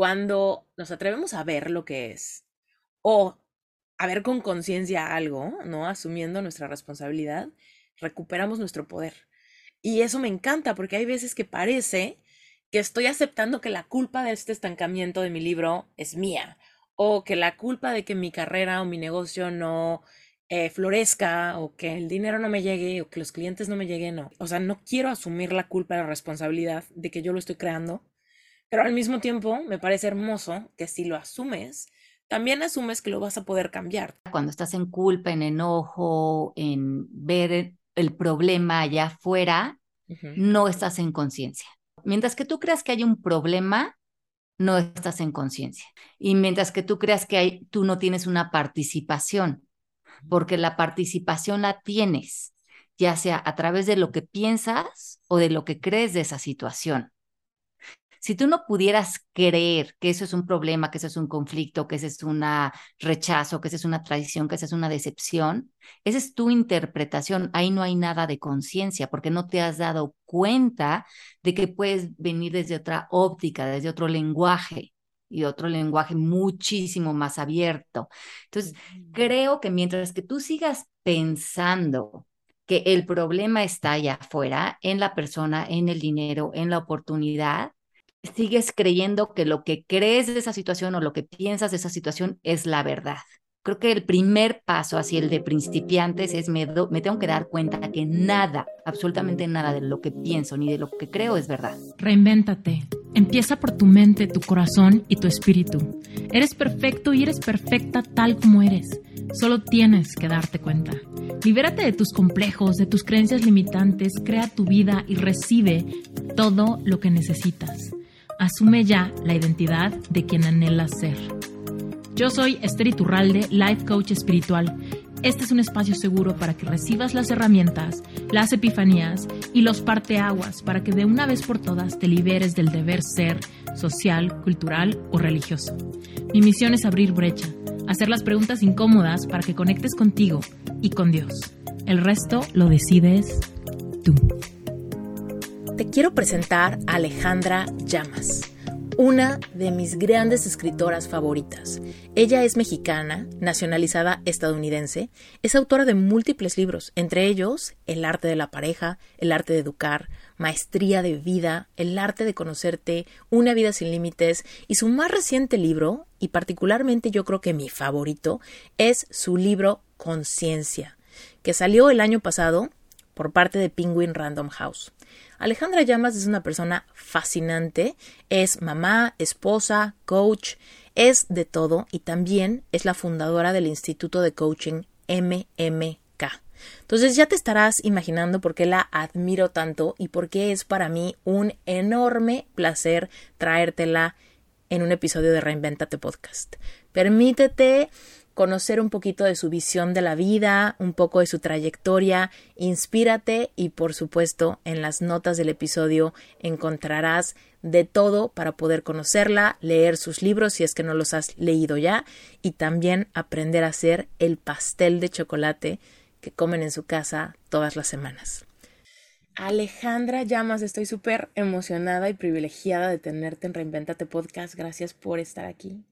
cuando nos atrevemos a ver lo que es o a ver con conciencia algo, ¿no? Asumiendo nuestra responsabilidad, recuperamos nuestro poder. Y eso me encanta porque hay veces que parece que estoy aceptando que la culpa de este estancamiento de mi libro es mía o que la culpa de que mi carrera o mi negocio no eh, florezca o que el dinero no me llegue o que los clientes no me lleguen. No. O sea, no quiero asumir la culpa, la responsabilidad de que yo lo estoy creando, pero al mismo tiempo me parece hermoso que si lo asumes, también asumes que lo vas a poder cambiar. Cuando estás en culpa, en enojo, en ver el problema allá afuera, no estás en conciencia. Mientras que tú creas que hay un problema, no estás en conciencia. Y mientras que tú creas que hay, tú no tienes una participación, porque la participación la tienes, ya sea a través de lo que piensas o de lo que crees de esa situación. Si tú no pudieras creer que eso es un problema, que eso es un conflicto, que eso es un rechazo, que eso es una traición, que eso es una decepción, esa es tu interpretación. Ahí no hay nada de conciencia porque no te has dado cuenta de que puedes venir desde otra óptica, desde otro lenguaje y otro lenguaje muchísimo más abierto. Entonces, creo que mientras que tú sigas pensando que el problema está allá afuera, en la persona, en el dinero, en la oportunidad, sigues creyendo que lo que crees de esa situación o lo que piensas de esa situación es la verdad. Creo que el primer paso hacia el de principiantes es me, tengo que dar cuenta que nada, absolutamente nada de lo que pienso ni de lo que creo es verdad. Reinvéntate. Empieza por tu mente, tu corazón y tu espíritu. Eres perfecto y eres perfecta tal como eres. Solo tienes que darte cuenta. Libérate de tus complejos, de tus creencias limitantes, crea tu vida y recibe todo lo que necesitas. Asume ya la identidad de quien anhelas ser. Yo soy Esther Iturralde, Life Coach Espiritual. Este es un espacio seguro para que recibas las herramientas, las epifanías y los parteaguas para que de una vez por todas te liberes del deber ser social, cultural o religioso. Mi misión es abrir brecha, hacer las preguntas incómodas para que conectes contigo y con Dios. El resto lo decides tú te quiero presentar a Alejandra Llamas, una de mis grandes escritoras favoritas. Ella es mexicana, nacionalizada estadounidense, es autora de múltiples libros, entre ellos El arte de la pareja, El arte de educar, Maestría de vida, El arte de conocerte, Una vida sin límites y su más reciente libro, y particularmente yo creo que mi favorito, es su libro Conciencia, que salió el año pasado por parte de Penguin Random House. Alejandra Llamas es una persona fascinante, es mamá, esposa, coach, es de todo y también es la fundadora del Instituto de Coaching MMK. Entonces ya te estarás imaginando por qué la admiro tanto y por qué es para mí un enorme placer traértela en un episodio de Reinventate Podcast. Permítete conocer un poquito de su visión de la vida, un poco de su trayectoria, inspírate y por supuesto en las notas del episodio encontrarás de todo para poder conocerla, leer sus libros si es que no los has leído ya y también aprender a hacer el pastel de chocolate que comen en su casa todas las semanas. Alejandra Llamas, estoy súper emocionada y privilegiada de tenerte en Reinventate Podcast. Gracias por estar aquí.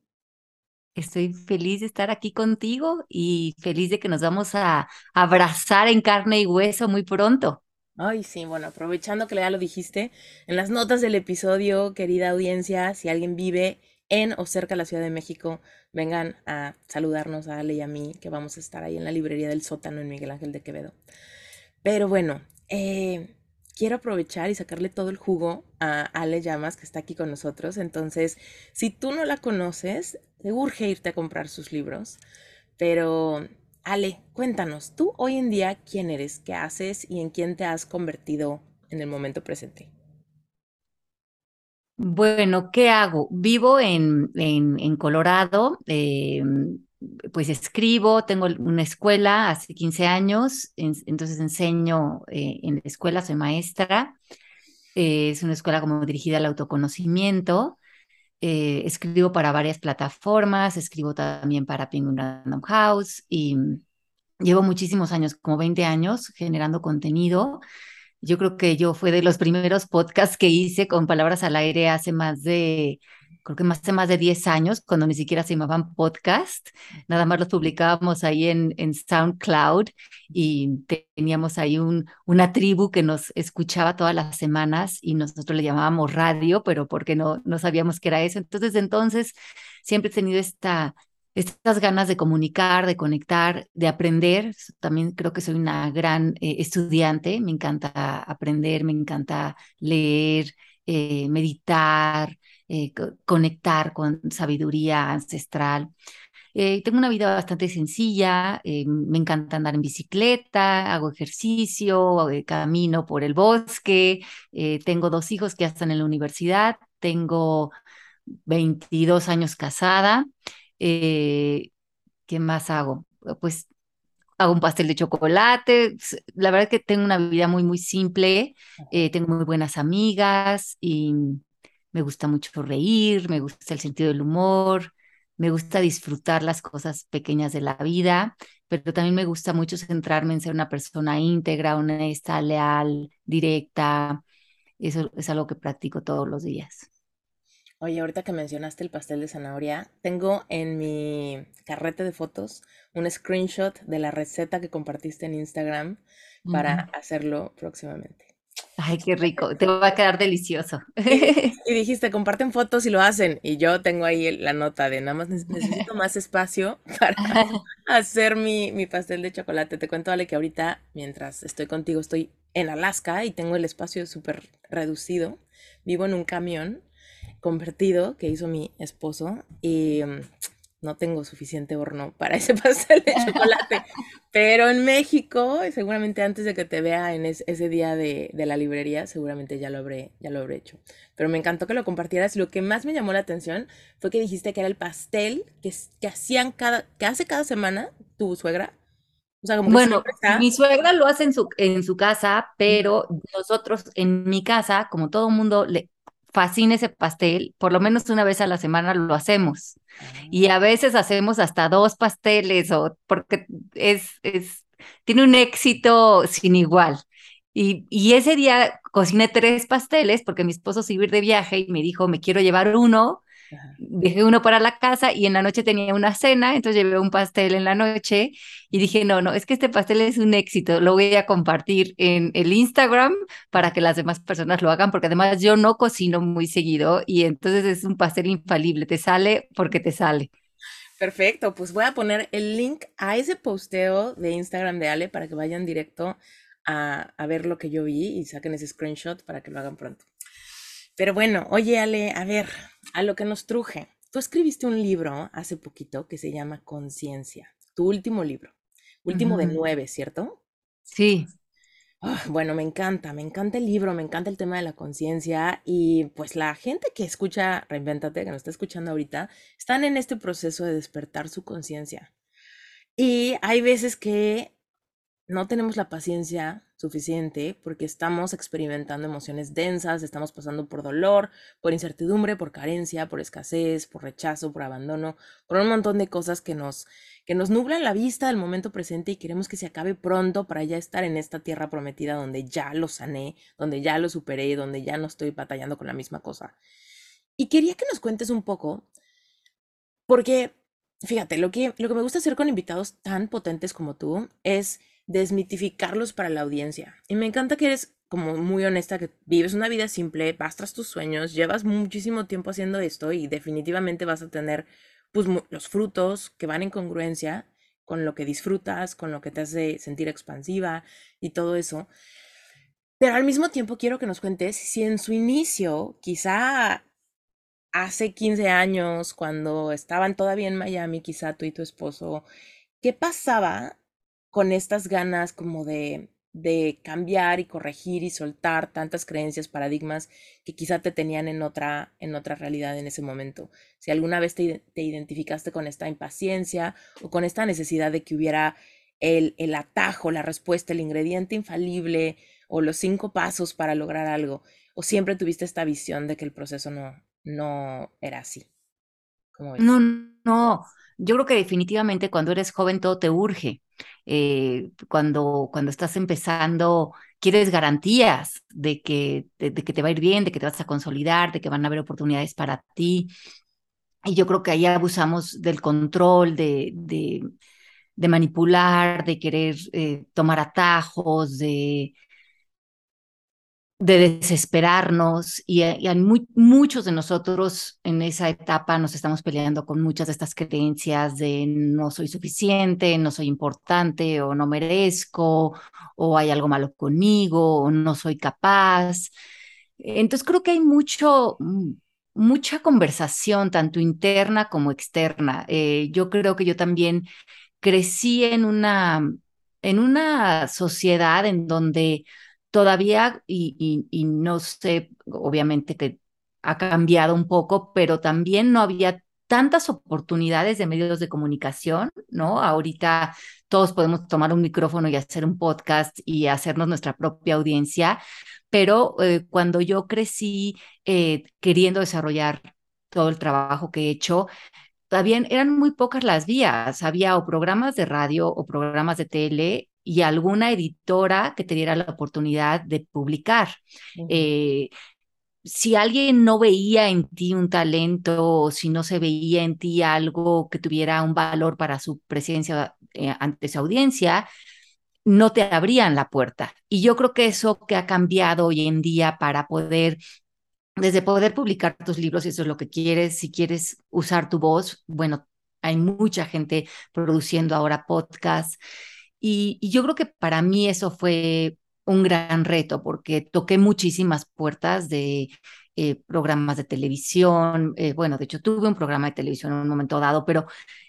Estoy feliz de estar aquí contigo y feliz de que nos vamos a abrazar en carne y hueso muy pronto. Ay, sí, bueno, aprovechando que ya lo dijiste, en las notas del episodio, querida audiencia, si alguien vive en o cerca de la Ciudad de México, vengan a saludarnos a Ale y a mí, que vamos a estar ahí en la librería del sótano en Miguel Ángel de Quevedo. Pero bueno, eh, quiero aprovechar y sacarle todo el jugo a Ale Llamas, que está aquí con nosotros. Entonces, si tú no la conoces, te urge irte a comprar sus libros. Pero, Ale, cuéntanos, tú hoy en día, ¿quién eres? ¿Qué haces? ¿Y en quién te has convertido en el momento presente? Bueno, ¿qué hago? Vivo en, en, Colorado, em, pues escribo, tengo una escuela hace 15 años, entonces enseño eh, en la escuela, soy maestra, eh, es una escuela como dirigida al autoconocimiento, eh, escribo para varias plataformas, escribo también para Penguin Random House y llevo muchísimos años, como 20 años, generando contenido. Yo creo que yo fue de los primeros podcasts que hice con palabras al aire hace más de creo que más de más de 10 años, cuando ni siquiera se llamaban podcast, nada más los publicábamos ahí en, en SoundCloud y teníamos ahí un, una tribu que nos escuchaba todas las semanas y nosotros le llamábamos radio, pero porque no, no sabíamos qué era eso. Entonces, entonces siempre he tenido esta, estas ganas de comunicar, de conectar, de aprender. También creo que soy una gran eh, estudiante, me encanta aprender, me encanta leer, eh, meditar, eh, conectar con sabiduría ancestral. Eh, tengo una vida bastante sencilla, eh, me encanta andar en bicicleta, hago ejercicio, camino por el bosque, tengo dos hijos que ya están en la universidad, tengo 22 años casada. ¿Qué más hago? Pues hago un pastel de chocolate. La verdad es que tengo una vida muy, muy simple, tengo muy buenas amigas y me gusta mucho reír, me gusta el sentido del humor, me gusta disfrutar las cosas pequeñas de la vida, pero también me gusta mucho centrarme en ser una persona íntegra, honesta, leal, directa. Eso es algo que practico todos los días. Oye, ahorita que mencionaste el pastel de zanahoria, tengo en mi carrete de fotos un screenshot de la receta que compartiste en Instagram para hacerlo próximamente. Ay, qué rico, te va a quedar delicioso. Y, dijiste, comparten fotos y lo hacen. Y yo tengo ahí la nota de nada más necesito más espacio para hacer mi, mi, pastel de chocolate. Te cuento, Ale, que ahorita, mientras estoy contigo, estoy en Alaska y tengo el espacio súper reducido. Vivo en un camión convertido que hizo mi esposo y mm, no tengo suficiente horno para ese pastel de chocolate. Pero en México, seguramente antes de que te vea en ese día de, la librería, seguramente ya lo, habré, ya lo habré hecho. Pero me encantó que lo compartieras. Lo que más me llamó la atención fue que dijiste que era el pastel que, que hacían cada, que hace cada semana tu suegra. O sea, como bueno, mi suegra lo hace en su, en su casa, pero nosotros en mi casa, como todo mundo le, fascina ese pastel, por lo menos una vez a la semana lo hacemos. Y a veces hacemos hasta dos pasteles, o porque es, es, tiene un éxito sin igual. Y, y ese día cociné tres pasteles porque mi esposo se iba de viaje y me dijo, me quiero llevar uno Dejé uno para la casa y en la noche tenía una cena, entonces llevé un pastel en la noche y dije, no, no, es que este pastel es un éxito, lo voy a compartir en el Instagram para que las demás personas lo hagan, porque además yo no cocino muy seguido y entonces es un pastel infalible, te sale porque te sale. Perfecto, pues voy a poner el link a ese posteo de Instagram de Ale para que vayan directo a, a ver lo que yo vi y saquen ese screenshot para que lo hagan pronto. Pero bueno, oye Ale, a ver, a lo que nos truje. Tú escribiste un libro hace poquito que se llama Conciencia, tu último libro, último de nueve, ¿cierto? Sí. Ah, bueno, me encanta, me encanta el libro, me encanta el tema de la conciencia y pues la gente que escucha Reinventate, que nos está escuchando ahorita, están en este proceso de despertar su conciencia. Y hay veces que no tenemos la paciencia suficiente porque estamos experimentando emociones densas, estamos pasando por dolor, por incertidumbre, por carencia, por escasez, por rechazo, por abandono, por un montón de cosas que nos que nos nublan la vista del momento presente y queremos que se acabe pronto para ya estar en esta tierra prometida donde ya lo sané, donde ya lo superé, donde ya no estoy batallando con la misma cosa. Y quería que nos cuentes un poco porque fíjate, lo que lo que me gusta hacer con invitados tan potentes como tú es desmitificarlos para la audiencia. Y me encanta que eres como muy honesta, que vives una vida simple, vas tras tus sueños, llevas muchísimo tiempo haciendo esto y definitivamente vas a tener pues, los frutos que van en congruencia con lo que disfrutas, con lo que te hace sentir expansiva y todo eso. Pero al mismo tiempo quiero que nos cuentes si en su inicio, quizá hace 15 años, cuando estaban todavía en Miami, quizá tú y tu esposo, ¿qué pasaba con estas ganas como de, de cambiar y corregir y soltar tantas creencias, paradigmas que quizá te tenían en otra, en otra realidad en ese momento. Si alguna vez te, te identificaste con esta impaciencia o con esta necesidad de que hubiera el, el atajo, la respuesta, el ingrediente infalible o los cinco pasos para lograr algo, o siempre tuviste esta visión de que el proceso no, no era así. No, no, yo creo que definitivamente cuando eres joven todo te urge. Eh, cuando, cuando estás empezando, quieres garantías de que, de, que te va a ir bien, de que te vas a consolidar, de que van a haber oportunidades para ti. Y yo creo que ahí abusamos del control, de, de, de manipular, de querer eh, tomar atajos, de, de desesperarnos y, muchos de nosotros en esa etapa nos estamos peleando con muchas de estas creencias de no soy suficiente, no soy importante o no merezco o hay algo malo conmigo o no soy capaz. Entonces creo que hay mucho, mucha conversación, tanto interna como externa. Eh, yo creo que yo también crecí en una, en una sociedad en donde todavía, y, y, no sé, obviamente que ha cambiado un poco, pero también no había tantas oportunidades de medios de comunicación, ¿no? Ahorita todos podemos tomar un micrófono y hacer un podcast y hacernos nuestra propia audiencia, pero eh, cuando yo crecí eh, queriendo desarrollar todo el trabajo que he hecho, también eran muy pocas las vías, había o programas de radio o programas de tele y alguna editora que te diera la oportunidad de publicar. Eh, si alguien no veía en ti un talento o si no se veía en ti algo que tuviera un valor para su presencia eh, ante su audiencia, no te abrían la puerta. Y yo creo que eso que ha cambiado hoy en día para poder desde poder publicar tus libros, si eso es lo que quieres, si quieres usar tu voz, bueno, hay mucha gente produciendo ahora podcasts. Y, yo creo que para mí eso fue un gran reto porque toqué muchísimas puertas de eh, programas de televisión. Eh, bueno, de hecho tuve un programa de televisión en un momento dado, pero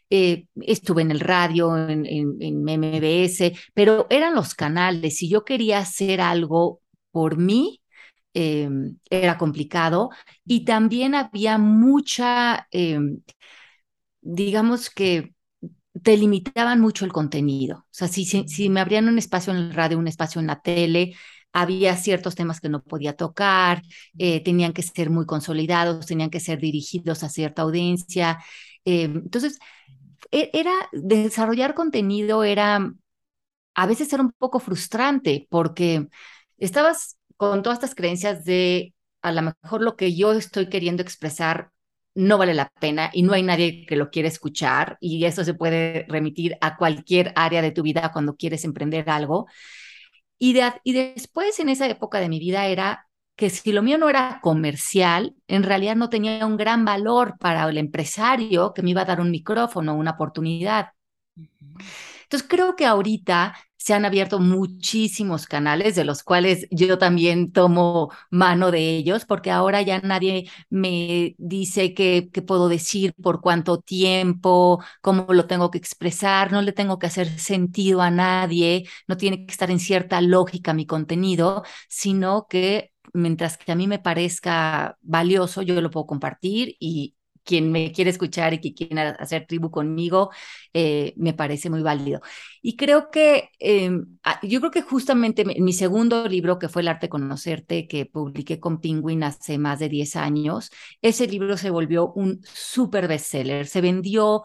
eh, estuve en el radio, en, en, MBS, pero eran los canales. Si yo quería hacer algo por mí, em, era complicado y también había mucha, em, digamos que te limitaban mucho el contenido. O sea, si, si, me abrían un espacio en el radio, un espacio en la tele, había ciertos temas que no podía tocar, eh, tenían que ser muy consolidados, tenían que ser dirigidos a cierta audiencia. Eh, entonces, e, era desarrollar contenido era a veces era un poco frustrante porque estabas con todas estas creencias de a lo mejor lo que yo estoy queriendo expresar no vale la pena y no hay nadie que lo quiera escuchar y eso se puede remitir a cualquier área de tu vida cuando quieres emprender algo. Y, y después en esa época de mi vida era que si lo mío no era comercial, en realidad no tenía un gran valor para el empresario que me iba a dar un micrófono, una oportunidad. Entonces creo que ahorita se han abierto muchísimos canales, de los cuales yo también tomo mano de ellos, porque ahora ya nadie me dice qué, puedo decir, por cuánto tiempo, cómo lo tengo que expresar, no le tengo que hacer sentido a nadie, no tiene que estar en cierta lógica mi contenido, sino que mientras que a mí me parezca valioso, yo lo puedo compartir y quien me quiere escuchar y que quiere hacer tribu conmigo, eh, me parece muy válido. Y creo que, ah, yo creo que justamente mi segundo libro, que fue El arte de conocerte, que publiqué con Penguin hace más de 10 años, ese libro se volvió un súper bestseller, se vendió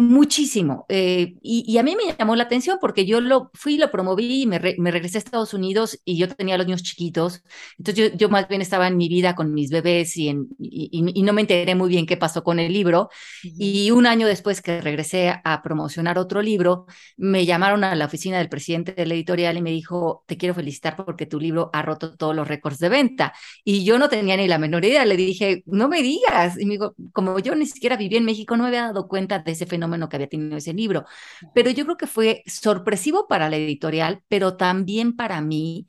Muchísimo. Eh, y, a mí me llamó la atención porque yo lo fui, lo promoví y me, me regresé a Estados Unidos y yo tenía los niños chiquitos. Entonces yo, yo más bien estaba en mi vida con mis bebés y, en, y, no me enteré muy bien qué pasó con el libro. Y un año después que regresé a promocionar otro libro, me llamaron a la oficina del presidente de la editorial y me dijo, te quiero felicitar porque tu libro ha roto todos los récords de venta. Y yo no tenía ni la menor idea. Le dije, no me digas. Y me dijo, como yo ni siquiera viví en México, no me había dado cuenta de ese fenómeno que había tenido ese libro. Pero yo creo que fue sorpresivo para la editorial, pero también para mí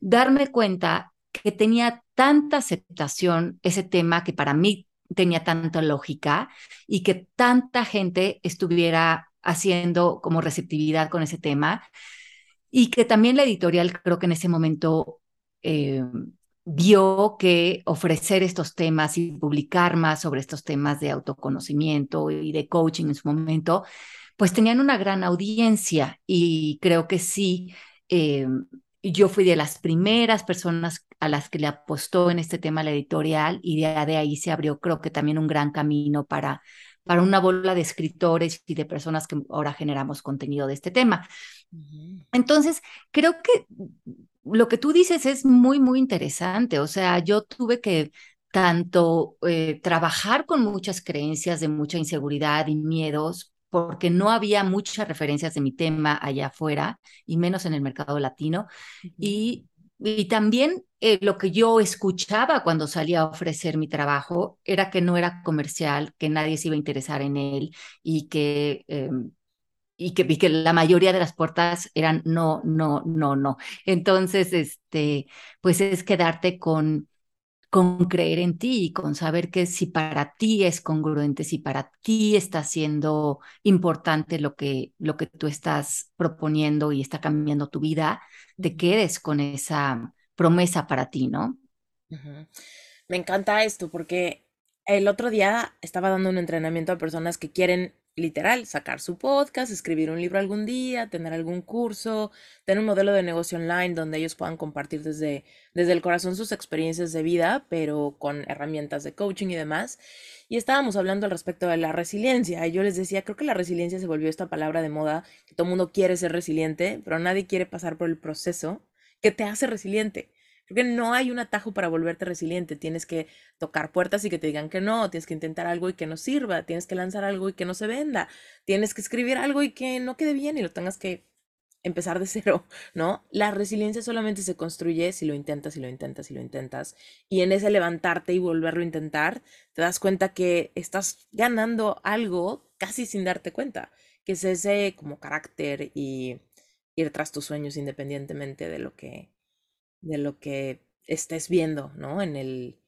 darme cuenta que tenía tanta aceptación ese tema que para mí tenía tanta lógica y que tanta gente estuviera haciendo como receptividad con ese tema y que también la editorial creo que en ese momento eh, vio que ofrecer estos temas y publicar más sobre estos temas de autoconocimiento y de coaching en su momento, pues tenían una gran audiencia y creo que sí, eh, yo fui de las primeras personas a las que le apostó en este tema la editorial y de, de ahí se abrió creo que también un gran camino para, para una bola de escritores y de personas que ahora generamos contenido de este tema. Entonces, creo que lo que tú dices es muy, muy interesante. O sea, yo tuve que tanto eh, trabajar con muchas creencias de mucha inseguridad y miedos, porque no había muchas referencias de mi tema allá afuera, y menos en el mercado latino, y, y, también eh, lo que yo escuchaba cuando salía a ofrecer mi trabajo era que no era comercial, que nadie se iba a interesar en él y que... Em, y que, y que, la mayoría de las puertas eran no, no, no, no. Entonces, este, pues es quedarte con, con creer en ti y con saber que si para ti es congruente, si para ti está siendo importante lo que, lo que tú estás proponiendo y está cambiando tu vida, te quedes con esa promesa para ti, ¿no? Me encanta esto porque el otro día estaba dando un entrenamiento a personas que quieren literal, sacar su podcast, escribir un libro algún día, tener algún curso, tener un modelo de negocio online donde ellos puedan compartir desde, desde el corazón sus experiencias de vida, pero con herramientas de coaching y demás. Y estábamos hablando al respecto de la resiliencia. Y yo les decía, creo que la resiliencia se volvió esta palabra de moda, que todo el mundo quiere ser resiliente, pero nadie quiere pasar por el proceso que te hace resiliente. Porque no hay un atajo para volverte resiliente. Tienes que tocar puertas y que te digan que no. Tienes que intentar algo y que no sirva. Tienes que lanzar algo y que no se venda. Tienes que escribir algo y que no quede bien y lo tengas que empezar de cero, ¿no? La resiliencia solamente se construye si lo intentas y lo intentas y lo intentas. Y en ese levantarte y volverlo a intentar, te das cuenta que estás ganando algo casi sin darte cuenta, que es ese como carácter y ir tras tus sueños independientemente de lo que de lo que estés viendo, ¿no? En, el,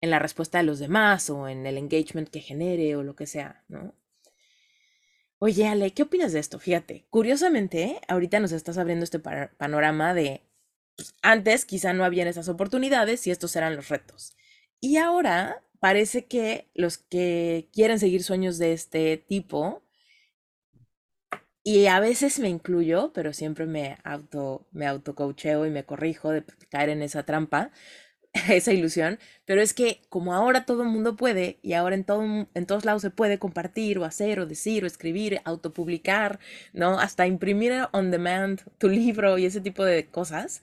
en la respuesta de los demás o en el engagement que genere o lo que sea, ¿no? Oye, Ale, ¿qué opinas de esto? Fíjate, curiosamente, ahorita nos estás abriendo este panorama de pues, antes quizá no habían esas oportunidades y estos eran los retos. Y ahora parece que los que quieren seguir sueños de este tipo y a veces me incluyo, pero siempre me auto, me y me corrijo de caer en esa trampa, esa ilusión. Pero es que como ahora todo el mundo puede, y ahora en, todo, en todos lados se puede compartir o hacer o decir o escribir, autopublicar, ¿no? Hasta imprimir on demand tu libro y ese tipo de cosas.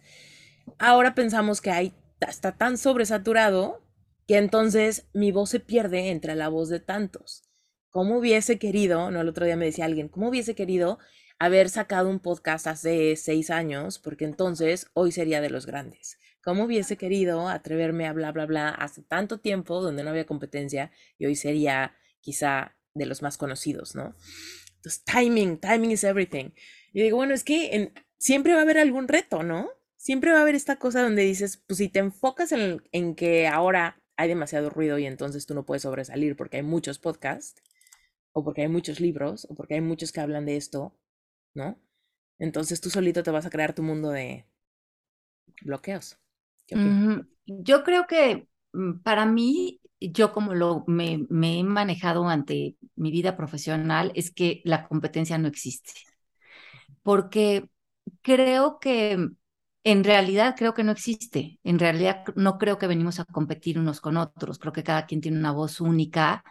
Ahora pensamos que hay, está tan sobresaturado que entonces mi voz se pierde entre la voz de tantos. ¿Cómo hubiese querido, no el otro día me decía alguien, cómo hubiese querido haber sacado un podcast hace seis años, porque entonces hoy sería de los grandes? ¿Cómo hubiese querido atreverme a bla, bla, bla hace tanto tiempo donde no había competencia y hoy sería quizá de los más conocidos, ¿no? Entonces, timing, timing is everything. Y digo, bueno, es que siempre va a haber algún reto, ¿no? Siempre va a haber esta cosa donde dices, pues si te enfocas en, en que ahora hay demasiado ruido y entonces tú no puedes sobresalir porque hay muchos podcasts, o porque hay muchos libros, o porque hay muchos que hablan de esto, ¿no? Entonces tú solito te vas a crear tu mundo de bloqueos. Yo creo que mm, para mí, yo como lo me, me, he manejado ante mi vida profesional, es que la competencia no existe. Porque creo que en realidad creo que no existe. En realidad no creo que venimos a competir unos con otros. Creo que cada quien tiene una voz única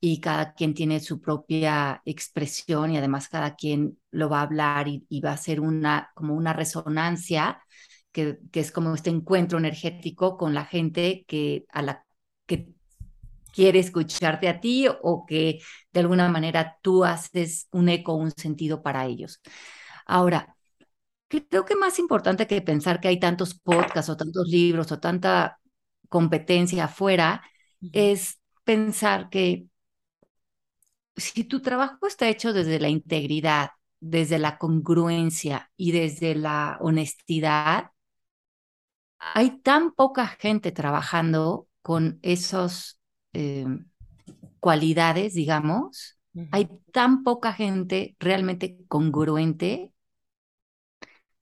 y cada quien tiene su propia expresión y además cada quien lo va a hablar y, va a ser una, como una resonancia, que, que, es como este encuentro energético con la gente que, a la, que quiere escucharte a ti o que de alguna manera tú haces un eco, un sentido para ellos. Ahora, creo que más importante que pensar que hay tantos podcasts o tantos libros o tanta competencia afuera, es pensar que si tu trabajo está hecho desde la integridad, desde la congruencia y desde la honestidad, hay tan poca gente trabajando con esas em, cualidades, digamos, hay tan poca gente realmente congruente,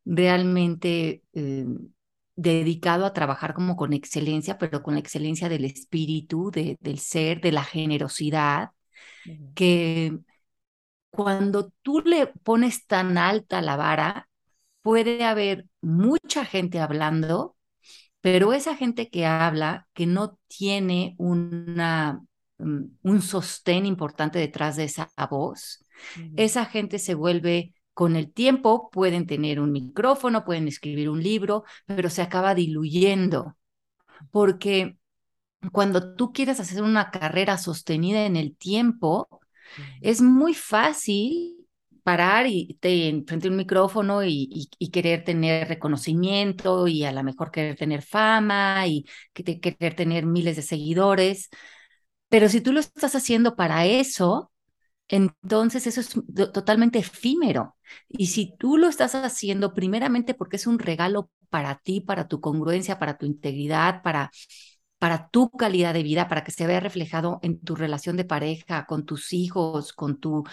realmente em, dedicado a trabajar como con excelencia, pero con la excelencia del espíritu, del ser, de la generosidad, que cuando tú le pones tan alta la vara, puede haber mucha gente hablando, pero esa gente que habla, que no tiene una, mm, un sostén importante detrás de esa voz, esa gente se vuelve con el tiempo pueden tener un micrófono, pueden escribir un libro, pero se acaba diluyendo, porque cuando tú quieres hacer una carrera sostenida en el tiempo, es muy fácil parar y te frente a un micrófono y, querer tener reconocimiento y a lo mejor querer tener fama y querer tener miles de seguidores. Pero si tú lo estás haciendo para eso, entonces eso es totalmente efímero. Y si tú lo estás haciendo primeramente porque es un regalo para ti, para tu congruencia, para tu integridad, para, para tu calidad de vida, para que se vea reflejado en tu relación de pareja, con tus hijos, con tu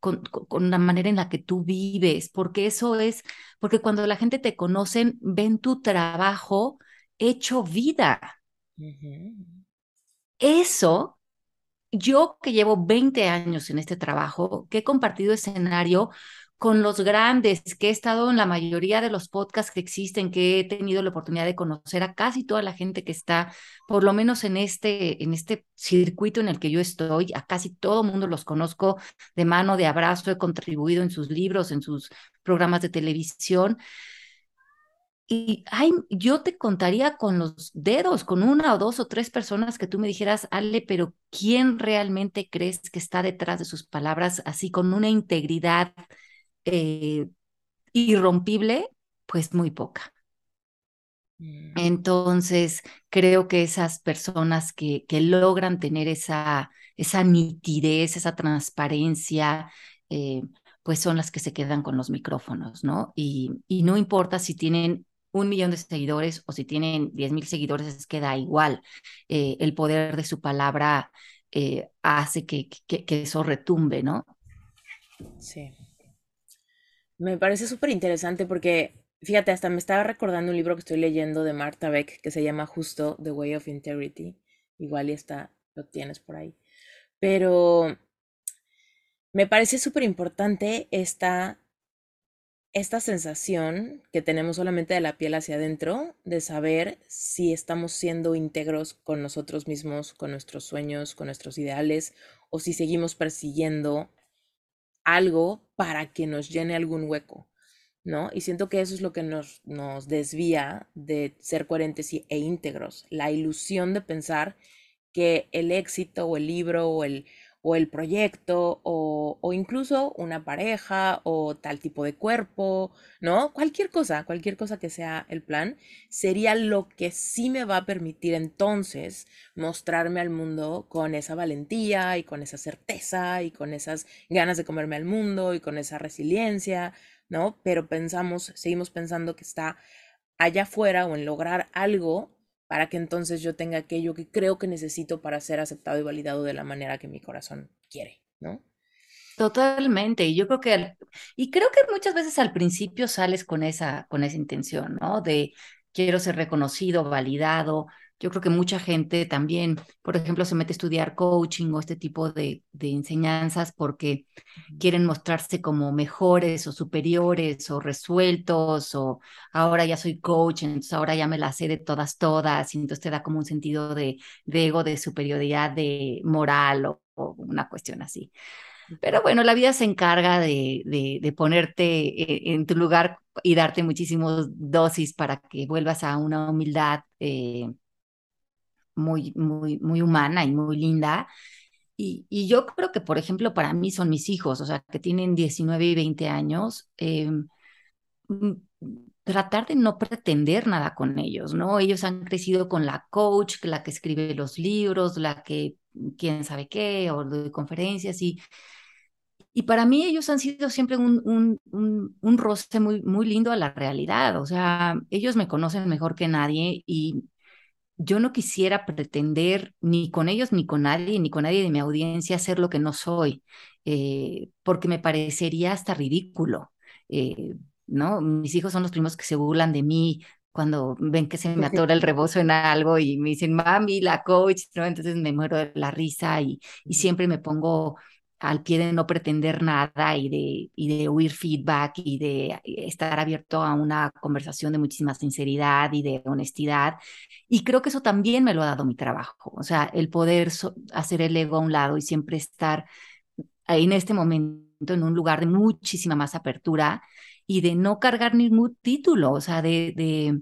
con, con, la manera en la que tú vives, porque eso es, porque cuando la gente te conocen, ven tu trabajo hecho vida. Eso yo que llevo 20 años en este trabajo, que he compartido escenario con los grandes, que he estado en la mayoría de los podcasts que existen, que he tenido la oportunidad de conocer a casi toda la gente que está, por lo menos en este, en este circuito en el que yo estoy, a casi todo mundo los conozco de mano, de abrazo, he contribuido en sus libros, en sus programas de televisión. Y ay, yo te contaría con los dedos, con una o dos o tres personas que tú me dijeras, Ale, pero ¿quién realmente crees que está detrás de sus palabras así con una integridad eh, irrompible? Pues muy poca. Mm. Entonces, creo que esas personas que, que logran tener esa, esa nitidez, esa transparencia, eh, pues son las que se quedan con los micrófonos, ¿no? Y, y no importa si tienen un millón de seguidores o si tienen diez mil seguidores, es que da igual. Eh, el poder de su palabra eh, hace que, que, eso retumbe, ¿no? Sí. Me parece súper interesante porque, fíjate, hasta me estaba recordando un libro que estoy leyendo de Marta Beck que se llama justo The Way of Integrity. Igual y está, lo tienes por ahí. Pero me parece súper importante esta esta sensación que tenemos solamente de la piel hacia adentro, de saber si estamos siendo íntegros con nosotros mismos, con nuestros sueños, con nuestros ideales, o si seguimos persiguiendo algo para que nos llene algún hueco, ¿no? Y siento que eso es lo que nos, nos desvía de ser coherentes e íntegros, la ilusión de pensar que el éxito o el libro o el o el proyecto o, o, incluso una pareja o tal tipo de cuerpo, ¿no? Cualquier cosa, cualquier cosa que sea el plan, sería lo que sí me va a permitir entonces mostrarme al mundo con esa valentía y con esa certeza y con esas ganas de comerme al mundo y con esa resiliencia, ¿no? Pero pensamos, seguimos pensando que está allá afuera o en lograr algo para que entonces yo tenga aquello que creo que necesito para ser aceptado y validado de la manera que mi corazón quiere, ¿no? Totalmente, y yo creo que, y creo que muchas veces al principio sales con esa, con esa intención, ¿no? De quiero ser reconocido, validado, yo creo que mucha gente también, por ejemplo, se mete a estudiar coaching o este tipo de, de enseñanzas porque quieren mostrarse como mejores o superiores o resueltos o ahora ya soy coach, entonces ahora ya me la sé de todas, todas, y entonces te da como un sentido de, de ego, de superioridad, de moral o, o una cuestión así. Pero bueno, la vida se encarga de, de, de, ponerte e, en tu lugar y darte muchísimos dosis para que vuelvas a una humildad eh, muy, muy, muy humana y muy linda. Y, y, yo creo que, por ejemplo, para mí son mis hijos, o sea, que tienen 19 y 20 años, eh, tratar de no pretender nada con ellos, ¿no? Ellos han crecido con la coach, la que escribe los libros, la que quién sabe qué, o de conferencias, y, y para mí ellos han sido siempre un, un, un, un roce muy, muy lindo a la realidad, o sea, ellos me conocen mejor que nadie y yo no quisiera pretender ni con ellos, ni con nadie, ni con nadie de mi audiencia ser lo que no soy, eh, porque me parecería hasta ridículo. Eh, ¿no? Mis hijos son los primeros que se burlan de mí cuando ven que se me atora el rebozo en algo y me dicen, mami, la coach, ¿no? Entonces me muero de la risa y, y siempre me pongo al pie de no pretender nada y de, y de oír feedback y de estar abierto a una conversación de muchísima sinceridad y de honestidad. Y creo que eso también me lo ha dado mi trabajo, o sea, el poder hacer el ego a un lado y siempre estar en este momento en un lugar de muchísima más apertura y de no cargar ningún título, o sea, de, de,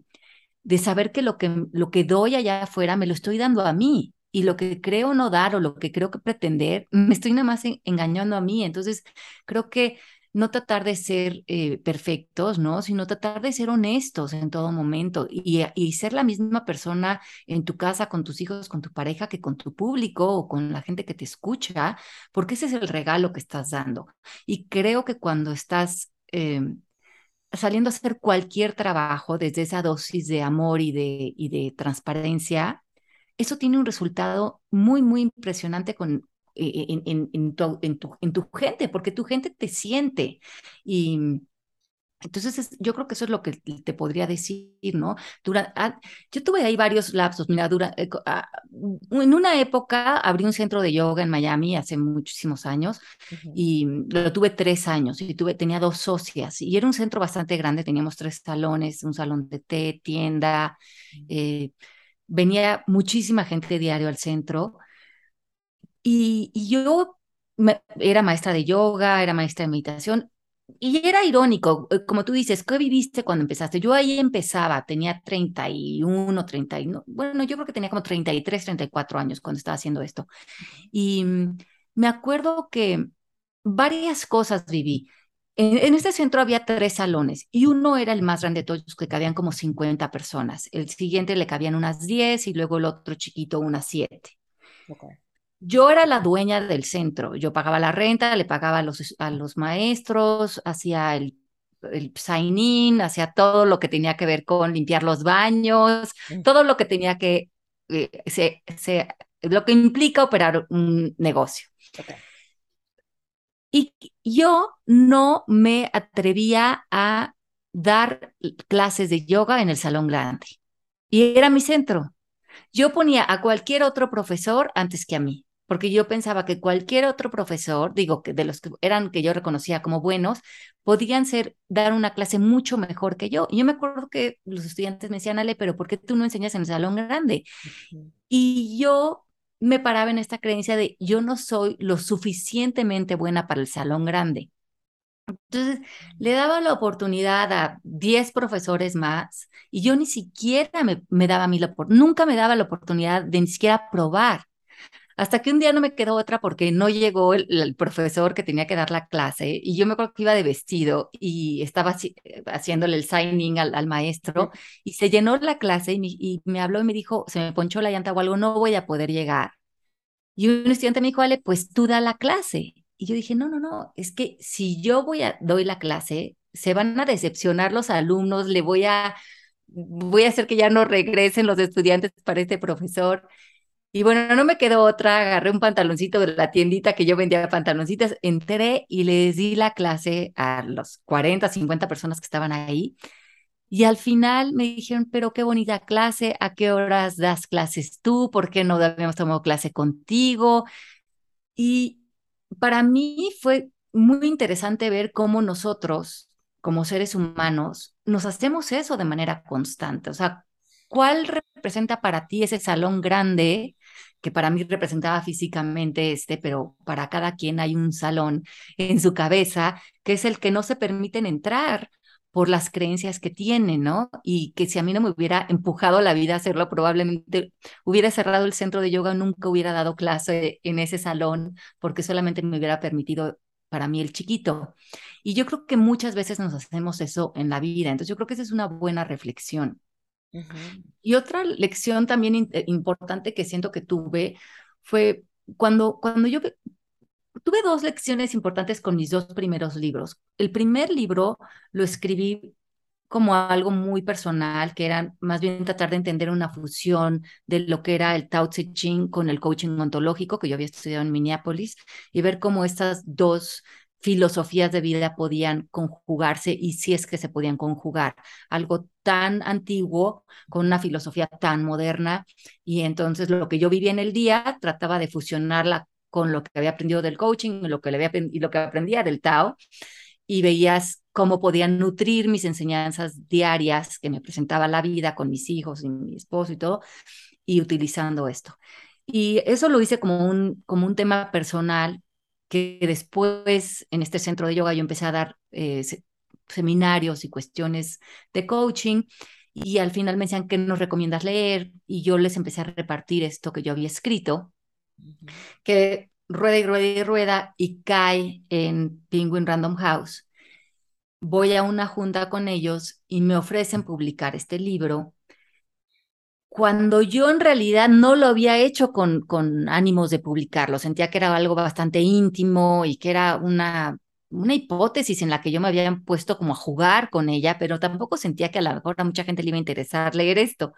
de saber que lo, que lo que doy allá afuera me lo estoy dando a mí y lo que creo no dar o lo que creo que pretender, me estoy nada más engañando a mí. Entonces, creo que no tratar de ser eh, perfectos, ¿no? Sino tratar de ser honestos en todo momento y, y, ser la misma persona en tu casa, con tus hijos, con tu pareja, que con tu público o con la gente que te escucha, porque ese es el regalo que estás dando. Y creo que cuando estás em, saliendo a hacer cualquier trabajo desde esa dosis de amor y de, y de transparencia, eso tiene un resultado muy, muy impresionante con, eh, en, en, en, tu, en, tu, en tu gente, porque tu gente te siente. Y entonces, yo creo que eso es lo que te podría decir, ¿no? Dura, ah, yo tuve ahí varios lapsos, mira, dura, eh, ah, en una época abrí un centro de yoga en Miami hace muchísimos años y lo tuve tres años y tuve, tenía dos socias y era un centro bastante grande, teníamos tres salones, un salón de té, tienda, eh, venía muchísima gente diario al centro y, yo era maestra de yoga, era maestra de meditación y era irónico, eh, como tú dices, ¿qué viviste cuando empezaste? Yo ahí empezaba, tenía 31, 31, bueno, yo creo que tenía como 33, 34 años cuando estaba haciendo esto. Y mm, me acuerdo que varias cosas viví. En, este centro había tres salones y uno era el más grande de todos, que cabían como 50 personas. El siguiente le cabían unas 10 y luego el otro chiquito unas 7. Yo era la dueña del centro. Yo pagaba la renta, le pagaba a los, a los maestros, hacía el, el sign-in, hacía todo lo que tenía que ver con limpiar los baños, mm. todo lo que tenía que, eh, se, se, lo que implica operar un negocio. Y yo no me atrevía a dar clases de yoga en el salón grande. Y era mi centro. Yo ponía a cualquier otro profesor antes que a mí, porque yo pensaba que cualquier otro profesor, digo, que de los que eran que yo reconocía como buenos, podían ser, dar una clase mucho mejor que yo. Y yo me acuerdo que los estudiantes me decían, Ale, pero ¿por qué tú no enseñas en el salón grande? Y yo me paraba en esta creencia de yo no soy lo suficientemente buena para el salón grande. Entonces, le daba la oportunidad a 10 profesores más y yo ni siquiera me, me daba a mí la nunca me daba la oportunidad de ni siquiera probar. Hasta que un día no me quedó otra porque no llegó el, profesor que tenía que dar la clase y yo me acuerdo que iba de vestido y estaba haciéndole el signing al, al maestro y se llenó la clase y me, y me, habló y me dijo, se me ponchó la llanta o algo, no voy a poder llegar. Y un estudiante me dijo, vale, pues tú da la clase. Y yo dije, no, no, no, es que si yo voy a, doy la clase, se van a decepcionar los alumnos, le voy a, voy a hacer que ya no regresen los estudiantes para este profesor. Y bueno, no me quedó otra, agarré un pantaloncito de la tiendita que yo vendía pantaloncitas, entré y les di la clase a los 40, 50 personas que estaban ahí. Y al final me dijeron, pero qué bonita clase, ¿a qué horas das clases tú? ¿Por qué no habíamos tomado clase contigo? Y para mí fue muy interesante ver cómo nosotros, como seres humanos, nos hacemos eso de manera constante. O sea, ¿cuál representa para ti ese salón grande que para mí representaba físicamente este, pero para cada quien hay un salón en su cabeza que es el que no se permiten entrar por las creencias que tienen, ¿no? Y que si a mí no me hubiera empujado la vida a hacerlo, probablemente hubiera cerrado el centro de yoga, nunca hubiera dado clase en ese salón, porque solamente me hubiera permitido para mí el chiquito. Y yo creo que muchas veces nos hacemos eso en la vida, entonces yo creo que esa es una buena reflexión. Y otra lección también eh, importante que siento que tuve fue cuando, cuando yo tuve dos lecciones importantes con mis dos primeros libros. El primer libro lo escribí como algo muy personal, que era más bien tratar de entender una fusión de lo que era el Tao Te Ching con el coaching ontológico que yo había estudiado en Minneapolis y ver cómo estas dos filosofías de vida podían conjugarse y si es que se podían conjugar. Algo tan antiguo con una filosofía tan moderna y entonces lo que yo vivía en el día trataba de fusionarla con lo que había aprendido del coaching y lo que, le había, y lo que aprendía del Tao y veías cómo podía nutrir mis enseñanzas diarias que me presentaba la vida con mis hijos y mi esposo y todo, y utilizando esto. Y eso lo hice como un, como un tema personal que después en este centro de yoga yo empecé a dar eh, seminarios y cuestiones de coaching y al final me decían que nos recomiendas leer y yo les empecé a repartir esto que yo había escrito, que rueda y rueda y rueda y cae en Penguin Random House. Voy a una junta con ellos y me ofrecen publicar este libro cuando yo en realidad no lo había hecho con, con ánimos de publicarlo, sentía que era algo bastante íntimo y que era una, una hipótesis en la que yo me había puesto como a jugar con ella, pero tampoco sentía que a lo mejor a mucha gente le iba a interesar leer esto.